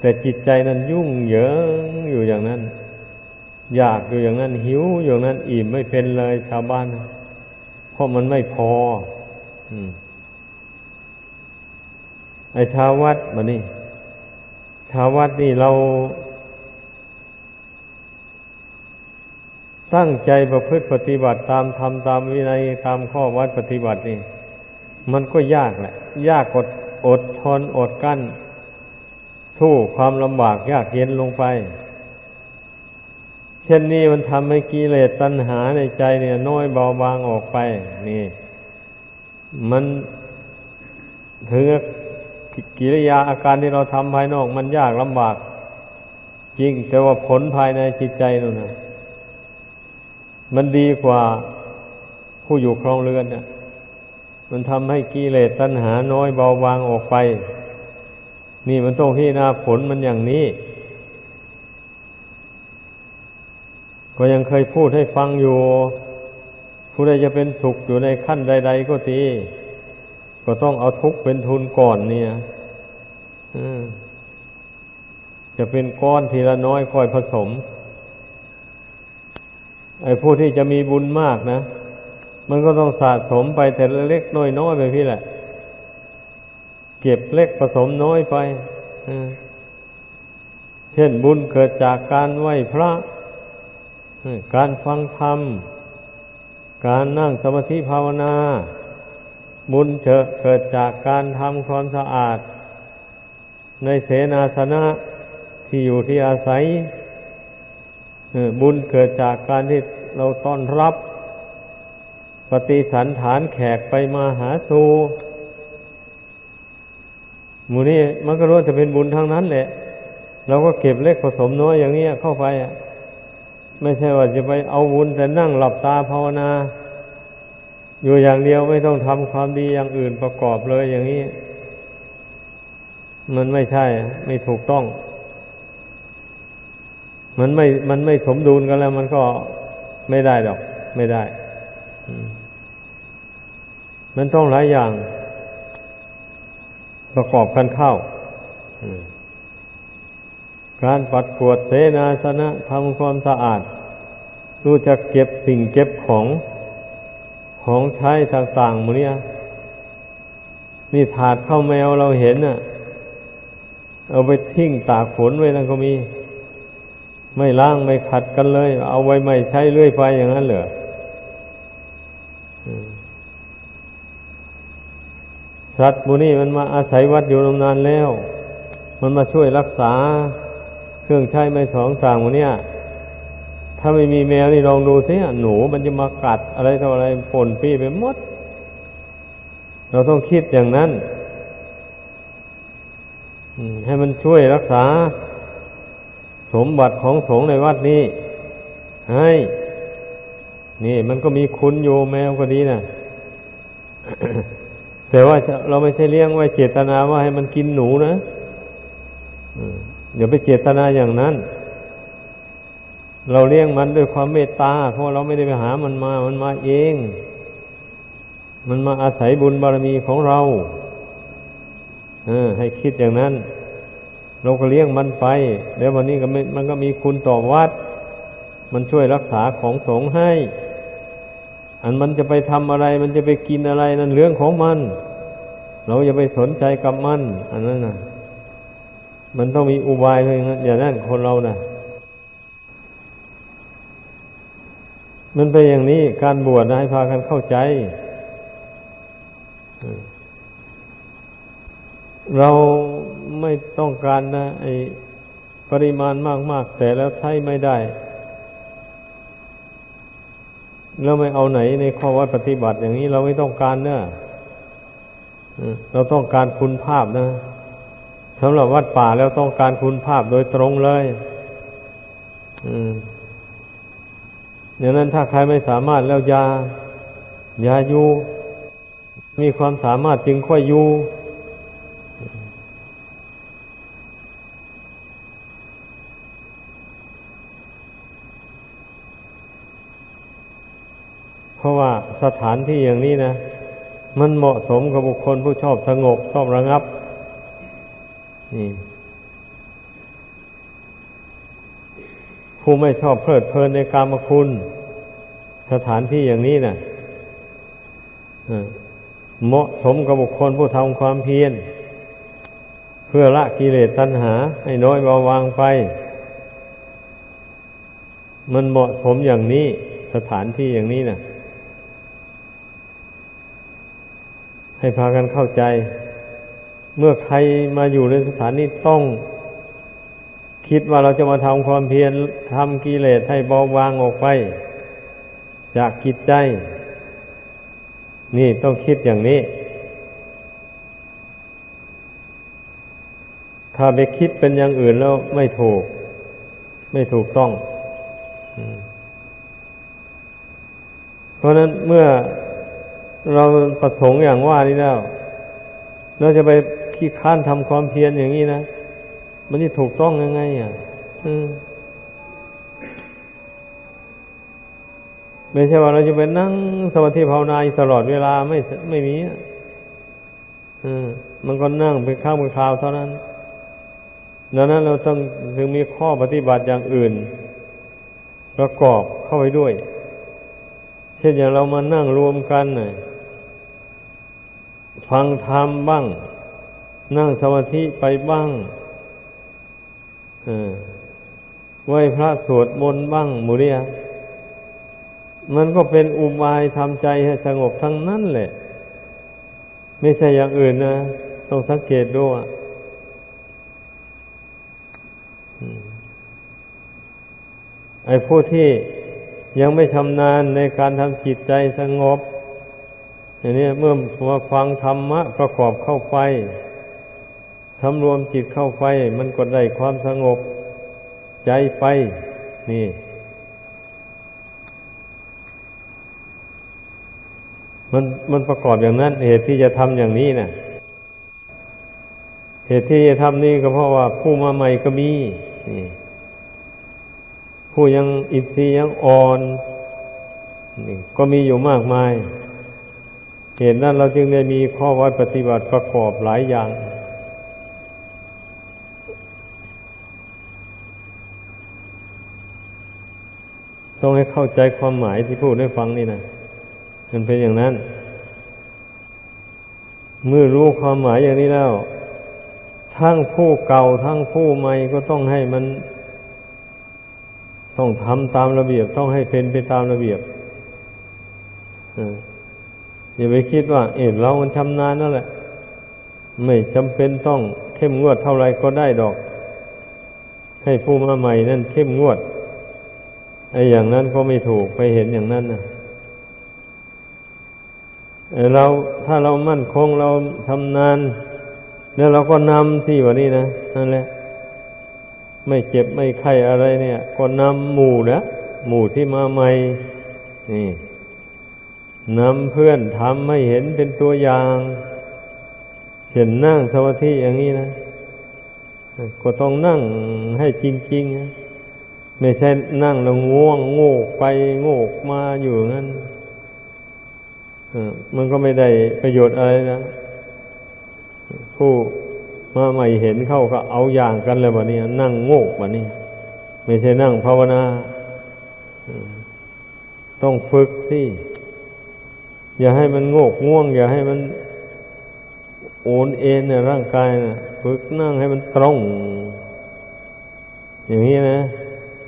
S1: แต่จิตใจนั้นยุ่งเหยิงอยู่อย่างนั้น อยากอยู่อย่างนั้นหิวอยู่นั้นอิ่มไม่เป็นเลยชาวบ้านเพราะมันไม่พอไอชาววัดมานี่ชาววัดนี่เรา ตั้งใจประพฤติปฏิบัติตามธรรมตามวินัยตามข้อวัดปฏิบัตินี่ มันก็ยากแหละ ยากกดอดทนอดกั้น สู้ความลำบากยากเย็นลงไป เช่นนี้มันทำให้กิเลสตัณหาในใจเนี่ย น้อยเบาบางออกไป นี่ มันถึงกิริยาอาการที่เราทำภายนอก มันยากลำบาก จริง แต่ว่าผลภายในจิตใจนั่นนะ มันดีกว่าผู้อยู่ครองเรือนเนี่ยมันทำให้กิเลสตัณหาน้อยเบาบางออกไป นี่มันต้องพิจารณาผลมันอย่างนี้ ก็ยังเคยพูดให้ฟังอยู่ ผู้ใดจะเป็นสุขอยู่ในขั้นใด ๆ ก็ทีก็ต้องเอาทุกข์เป็นทุนก่อนเนี่ยจะเป็นก้อนทีละน้อยค่อยผสม ไอ้ผู้ที่จะมีบุญมากนะ มันก็ต้องสะสมไปแต่เล็กน้อยน้อยไปพี่แหละ เก็บเล็กผสมน้อยไปเช่นบุญเกิดจากการไหว้พระ การฟังธรรม การนั่งสมาธิภาวนา บุญเกิดจากการทำความสะอาด ในเสนาสนะที่อยู่ที่อาศัย บุญเกิดจากการที่เราต้อนรับปฏิสันฐานแขกไปมาหาสู่หมูนี่มันก็รู้จะเป็นบุญทั้งนั้นแหละเราก็เก็บเล็กผสมน้อยอย่างนี้เข้าไปอะไม่ใช่ว่าจะไปเอาบุญแต่นั่งหลับตาภาวนา อยู่อย่างเดียวไม่ต้องทำความดีอย่างอื่นประกอบเลยอย่างนี้ มันไม่ใช่ ไม่ถูกต้อง มันไม่มันไม่สมดุลกันแล้ว มันก็ไม่ได้ดอก ไม่ได้มันต้องหลายอย่าง ประกอบกันเข้าการปัดกวดเสนาสนะทำความสะอาด รู้จักเก็บสิ่งเก็บของของใช้ต่างๆมือนี้นี่ถาดข้าวแมวเราเห็นน่ะ เอาไปทิ้งตากฝนไว้นั่นก็มี ไม่ล้างไม่ขัดกันเลย เอาไว้ไม่ใช้เรื่อยไปอย่างนั้นเหรอสัตว์มูนี่มันมาอาศัยวัดอยู่นานแล้ว มันมาช่วยรักษาเครื่องใช้ไม่สองสางวันนี้ยถ้าไม่มีแมวนี่ลองดูสิหนูมันจะมากัดอะไรต่ออะไรปนปี้ไปหมด เราต้องคิดอย่างนั้นให้มันช่วยรักษา สมบัติของสงฆ์ในวัดนี้ ให้ นี่มันก็มีคุณอยู่แมวก็ดีนะแต่ว่าเราไม่ใช่เลี้ยงไว้เจตนาว่าให้มันกินหนูนะอย่าไปเจตนาอย่างนั้น เราเลี้ยงมันด้วยความเมตตา เพราะเราไม่ได้ไปหามันมา มันมาเอง มันมาอาศัยบุญบารมีของเราเออให้คิดอย่างนั้น เราก็เลี้ยงมันไป แล้ววันนี้ก็มันก็มีคุณต่อวัด มันช่วยรักษาของสงฆ์ให้ อันมันจะไปทำอะไร มันจะไปกินอะไรนั่นเรื่องของมัน เราอย่าไปสนใจกับมัน อันนั้นนะมันต้องมีอุบายเลยอย่างนั้นคนเรานะ่ะมันเป็นอย่างนี้การบวชนะให้พากันเข้าใจ เรา ไม่ต้องการนะไอปริมาณมาก ๆ แต่แล้วใช้ไม่ได้ แล้วไม่เอาไหนในข้อวัดปฏิบัติอย่างนี้เราไม่ต้องการเนะเราต้องการคุณภาพนะสำหรับวัดป่าแล้วต้องการคุณภาพโดยตรงเลยอืมอย่างนั้นถ้าใครไม่สามารถแล้วยายาอยู่ มีความสามารถจึงค่อยอยู่ ราะว่าสถานที่อย่างนี้นะ มันเหมาะสมกับบุคคลผู้ชอบสงบชอบระงับ นี่ ผู้ไม่ชอบเพลิดเพลินในกามคุณ สถานที่อย่างนี้นะ่ะเหมาะสมกับบุคคลผู้ทำความเพียร เพื่อละกิเลสตัณหา ให้น้อยเบาบางไป มันเหมาะสมอย่างนี้ สถานที่อย่างนี้นะ่ะ ให้พากันเข้าใจ เมื่อใครมาอยู่ในสถานนี้ต้อง คิดว่าเราจะมาทำความเพียรทำกิเลสให้เบาบางออกไป จากกิจใจ นี่ต้องคิดอย่างนี้ ถ้าไปคิดเป็นอย่างอื่นแล้วไม่ถูก ไม่ถูกต้องเพราะนั้นเมื่อ เราประสงค์อย่างว่านี้แล้วเราจะไปขี้ค้านทำความเพียรอย่างนี้นะมันจะถูกต้องยังไงอะไม่ใช่ว่าเราจะไปนั่งสมาธิภาวนาตลอดเวลาไม่ไม่มีอมันก็นั่งเป็นข้าวเป็นคราวเท่านั้นดังนั้นเราต้องถึงมีข้อปฏิบัติอย่างอื่น ประกอบเข้าไปด้วย เช่นอย่างเรามานั่งรวมกันหน่อย ฟังธรรมบ้าง นั่งสมาธิไปบ้างไหวพระสวดมนต์บ้างมูเรียมันก็เป็นอุบายทำใจให้สงบทั้งนั้นแหละ ไม่ใช่อย่างอื่นนะ ต้องสังเกตด้วยไอ้ผู้ที่ยังไม่ชำนาญในการทำจิตใจสงบ อย่างนี้เมื่อมาฟังธรรมะประกอบเข้าไปทำรวมจิตเข้าไป มันก็ได้ความสงบใจไป นี่ มันมันประกอบอย่างนั้น เหตุที่จะทำอย่างนี้นะ่ะ เหตุที่จะทำนี่ก็เพราะว่าผู้มาใหม่ก็มีนี่ผู้ยังอิทรีย์ยังอ่อนนี่ก็มีอยู่มากมาย เหตุนั้นเราจึงได้มีข้อวัดปฏิบัติประกอบหลายอย่าง ต้องให้เข้าใจความหมายที่พูดให้ฟังนี่นะมันเป็นอย่างนั้น เมื่อรู้ความหมายอย่างนี้แล้ว ทั้งผู้เก่าทั้งผู้ใหม่ก็ต้องให้มัน ต้องทำตามระเบียบ ต้องให้เป็นไปตามระเบียบ อ อย่าไปคิดว่า เอ็เรามันชำนาญนั่นแหละ ไม่จำเป็นต้องเข้มงวดเท่าไรก็ได้ดอก ให้ผู้มาใหม่นั่นเข้มงวดไอ้อย่างนั้นก็ไม่ถูกไปเห็นอย่างนั้นนะเราถ้าเรามั่นคงเราทำนานแล้วเราก็นำที่วันนี้นะนั่นแหละ ไม่เจ็บไม่ไข้อะไรเนี่ย ก็นำหมู่นะหมู่ที่มาใหม่นี่ นำเพื่อนทำให้เห็นเป็นตัวอย่างเห็นนั่งสมาธิอย่างนี้นะก็ต้องนั่งให้จริงๆนะไม่ใช่นั่งแล้วง่วงโงกไปโงกมาอยู่งั้นมันก็ไม่ได้ประโยชน์อะไรนะผู้มาใหม่เห็นเข้าก็เอาอย่างกันเลยวันนี้นั่งโงกวันนี้ไม่ใช่นั่งภาวนาต้องฝึกสิ อย่าให้มันโงกง่วง อย่าให้มันโอนเอ็นในร่างกายนะฝึกนั่งให้มันตรง อย่างนี้นะ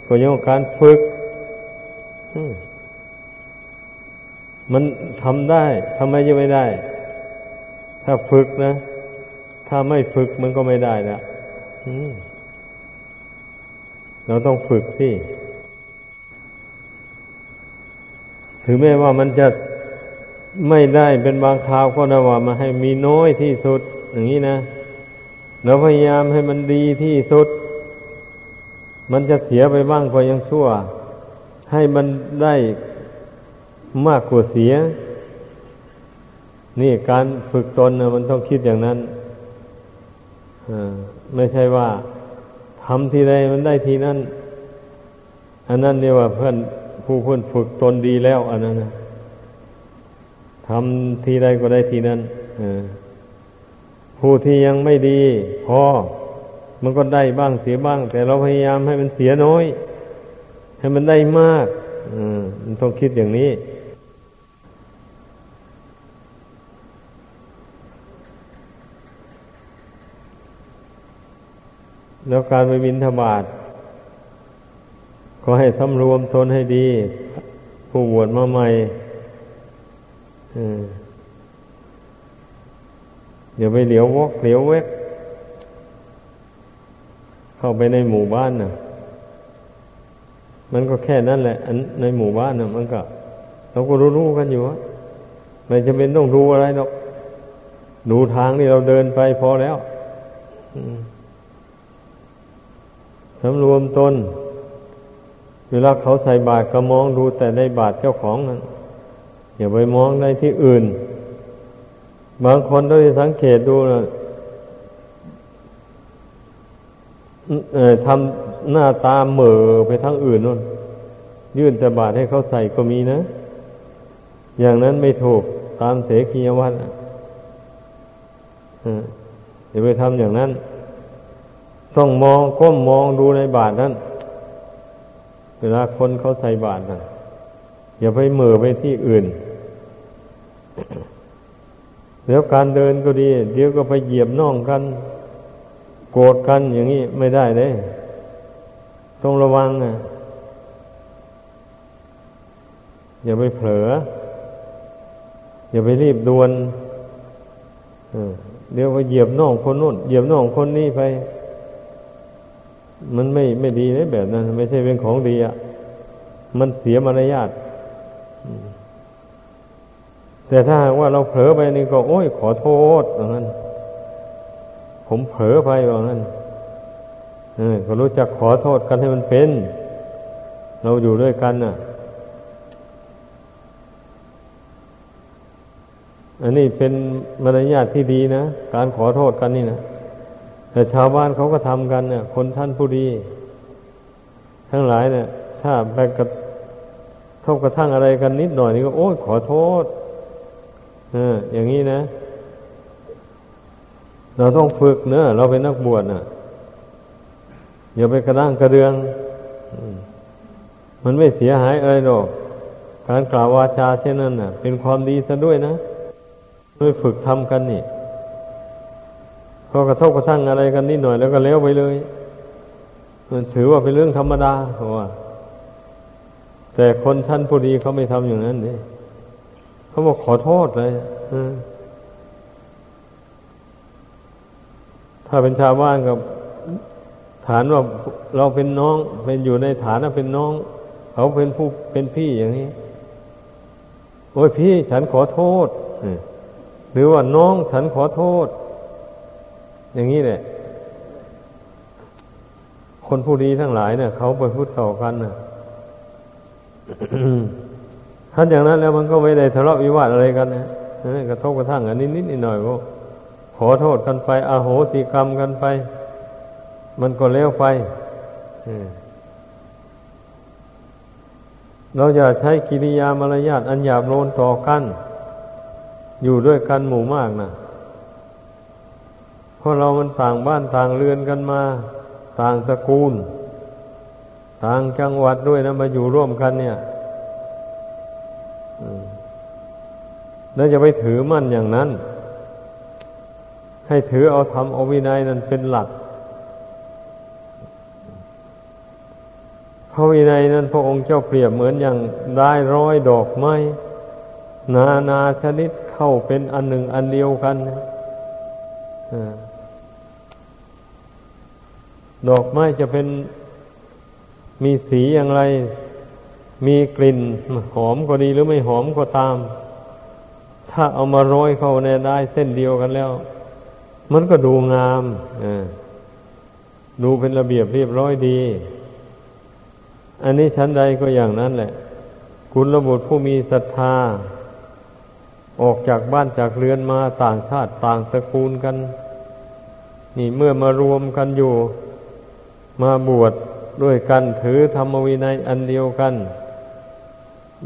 S1: ก็ยังการฝึกมันทำได้ทำไมจะไม่ได้ ถ้าฝึกนะ ถ้าไม่ฝึกมันก็ไม่ได้แล้วเราต้องฝึกสิถึงแม้ว่ามันจะ ไม่ได้เป็นบางคราวก็นะว่ามาให้มีน้อยที่สุด อย่างนี้นะเราพยายามให้มันดีที่สุด มันจะเสียไปบ้างก็ยังชั่ว ให้มันได้มากกว่าเสีย นี่การฝึกตนนะมันต้องคิดอย่างนั้นไม่ใช่ว่าทำทีใดมันได้ทีนั้น อันนั้นเรียกว่าเพื่อนผู้เพื่อนฝึกตนดีแล้ว อันนั้นนะ ทำทีใดก็ได้ทีนั้นผู้ที่ยังไม่ดี พอ มันก็ได้บ้างเสียบ้าง แต่เราพยายามให้มันเสียน้อย ให้มันได้มากมันต้องคิดอย่างนี้ แล้วการไปบินธบาตก็ให้สำรวมตนให้ดี ผู้บวชมาใหม่ อย่าไปเหลียววอกเหลียวเวก เข้าไปในหมู่บ้านน่ะ มันก็แค่นั้นแหละ อันในหมู่บ้านน่ะ มันก็เราก็รู้ๆกันอยู่ว่าไม่จำเป็นต้องดูอะไรหรอกดูทางที่เราเดินไปพอแล้วสำรวมตน เวลาเขาใส่บาตรก็มองดูแต่ในบาตรเจ้าของนั้น อย่าไปมองในที่อื่น บางคนต้องสังเกตดูนะทำหน้าตาเหม่อไปทั้งอื่นนู่น ยื่นจะบาทให้เขาใส่ก็มีนะ อย่างนั้นไม่ถูกตามเสกียวัตรอย่าไปทำอย่างนั้น ต้องมองก้มมองดูในบาทนั้น เวลาคนเขาใส่บาทนะอย่าไปเหม่อไปที่อื่น แล้วการเดินก็ดี เดี๋ยวก็ไปเหยียบน่องกัน โกรธกันอย่างนี้ไม่ได้เลยต้องระวังนะอย่าไปเผลอ อย่าไปรีบด่วนเดี๋ยวก็เหยียบน่องคนนู้นเหยียบน่องคนนี้ไป มันไม่ไม่ดีเลยแบบนั้น ไม่ใช่เป็นของดีอะ มันเสียมารยาท แต่ถ้าว่าเราเผลอไปนี่ก็โอ้ยขอโทษอย่างนั้น ผมเผลอไปอย่างนั้นก็รู้จักขอโทษกันให้มันเป็น เราอยู่ด้วยกันน่ะ อันนี้เป็นมารยาทที่ดีนะ การขอโทษกันนี่นะแต่ชาวบ้านเขาก็ทำกันเนี่ย คนท่านผู้ดี ทั้งหลายเนี่ย ถ้าไปกระทบกระทั่งอะไรกันนิดหน่อยนี่ก็โอ้ยขอโทษ ออ อย่างนี้นะ เราต้องฝึกเนอะเราเป็นนักบวชน่ะอย่าไปกระด้างกระเดือง มันไม่เสียหายอะไรหรอกการกล่าววาจาเช่นนั้นน่ะ เป็นความดีซะด้วยนะด้วยฝึกทำกันนี่พอกระทบกระทั่งอะไรกันนิดหน่อยแล้วก็เลี้ยวไปเลย มันถือว่าเป็นเรื่องธรรมดาเพราะว่าแต่คนท่านผู้ดีเขาไม่ทำอย่างนั้นนี่ เขาบอกขอโทษเลยถ้าเป็นชาวบ้านกับฐานว่าเราเป็นน้อง เป็นอยู่ในฐานะเป็นน้อง เขาเป็นผู้เป็นพี่อย่างนี้ โอ้ยพี่ฉันขอโทษหรือว่าน้องฉันขอโทษ อย่างนี้แหละคนผู้ดีทั้งหลายเนี่ยเขาไปพูดต่อกันนะ ถ้าอย่างนั้นแล้วมันก็ไม่ได้ทะเลาะวิวาทอะไรกันนะกระทบกระทั่งกันนิดนิดหน่อยก็ขอโทษกันไปอาโหสิกรรมกันไป มันก็เลี้ยวไปเราอย่าใช้กิริยามารยาทอันหยาบโลนต่อกัน อยู่ด้วยกันหมู่มากนะเพราะเรามันต่างบ้านต่างเรือนกันมา ต่างตระกูล ต่างจังหวัดด้วยนะมาอยู่ร่วมกันเนี่ย แล้วจะไปถือมั่นอย่างนั้น ให้ถือเอาธรรมเอาวินัยนั้นเป็นหลักพระวินัยนั้นพระองค์เจ้าเปรียบเหมือนอย่างได้ร้อยดอกไม้นานาชนิดเข้าเป็นอันหนึ่งอันเดียวกันดอกไม้จะเป็นมีสีอย่างไร มีกลิ่นหอมก็ดีหรือไม่หอมก็ตาม ถ้าเอามาโรยเข้าในได้เส้นเดียวกันแล้ว มันก็ดูงามดูเป็นระเบียบเรียบร้อยดี อันนี้ชั้นใดก็อย่างนั้นแหละ คุณระบุผู้มีศรัทธา ออกจากบ้านจากเรือนมาต่างชาติต่างตระกูลกัน นี่เมื่อมารวมกันอยู่ มาบวชดด้วยกันถือธรรมวินัยอันเดียวกัน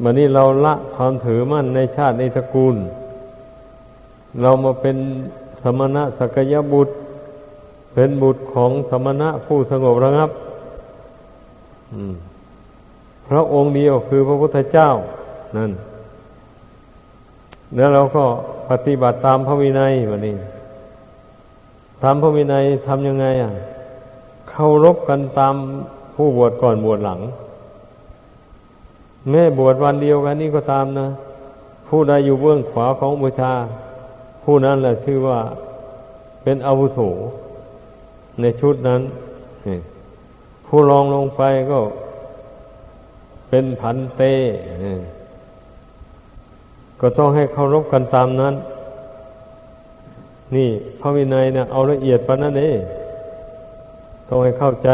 S1: วันนี้เราละความถือมั่นในชาติในตระกูล เรามาเป็นสมณะสักยบุตร เป็นบุตรของสมณะผู้สงบระงับพระองค์เดียวคือพระพุทธเจ้า นั่น แล้วเราก็ปฏิบัติตามพระวินัยวันนี้ตามพระวินัยทำยังไง อะเคารพกันตามผู้บวชก่อนบวชหลัง แม่บวชวันเดียวกันนี่ก็ตามนะ ผู้ใดอยู่เบื้องขวาของบูชา ผู้นั้นแหละชื่อว่าเป็นอาวุโสในชุดนั้นผู้รองลงไปก็เป็นพันเตก็ต้องให้เคารพกันตามนั้น นี่พระวินัยเนี่ยเอาละเอียดปานนั้นเองต้องให้เข้าใจ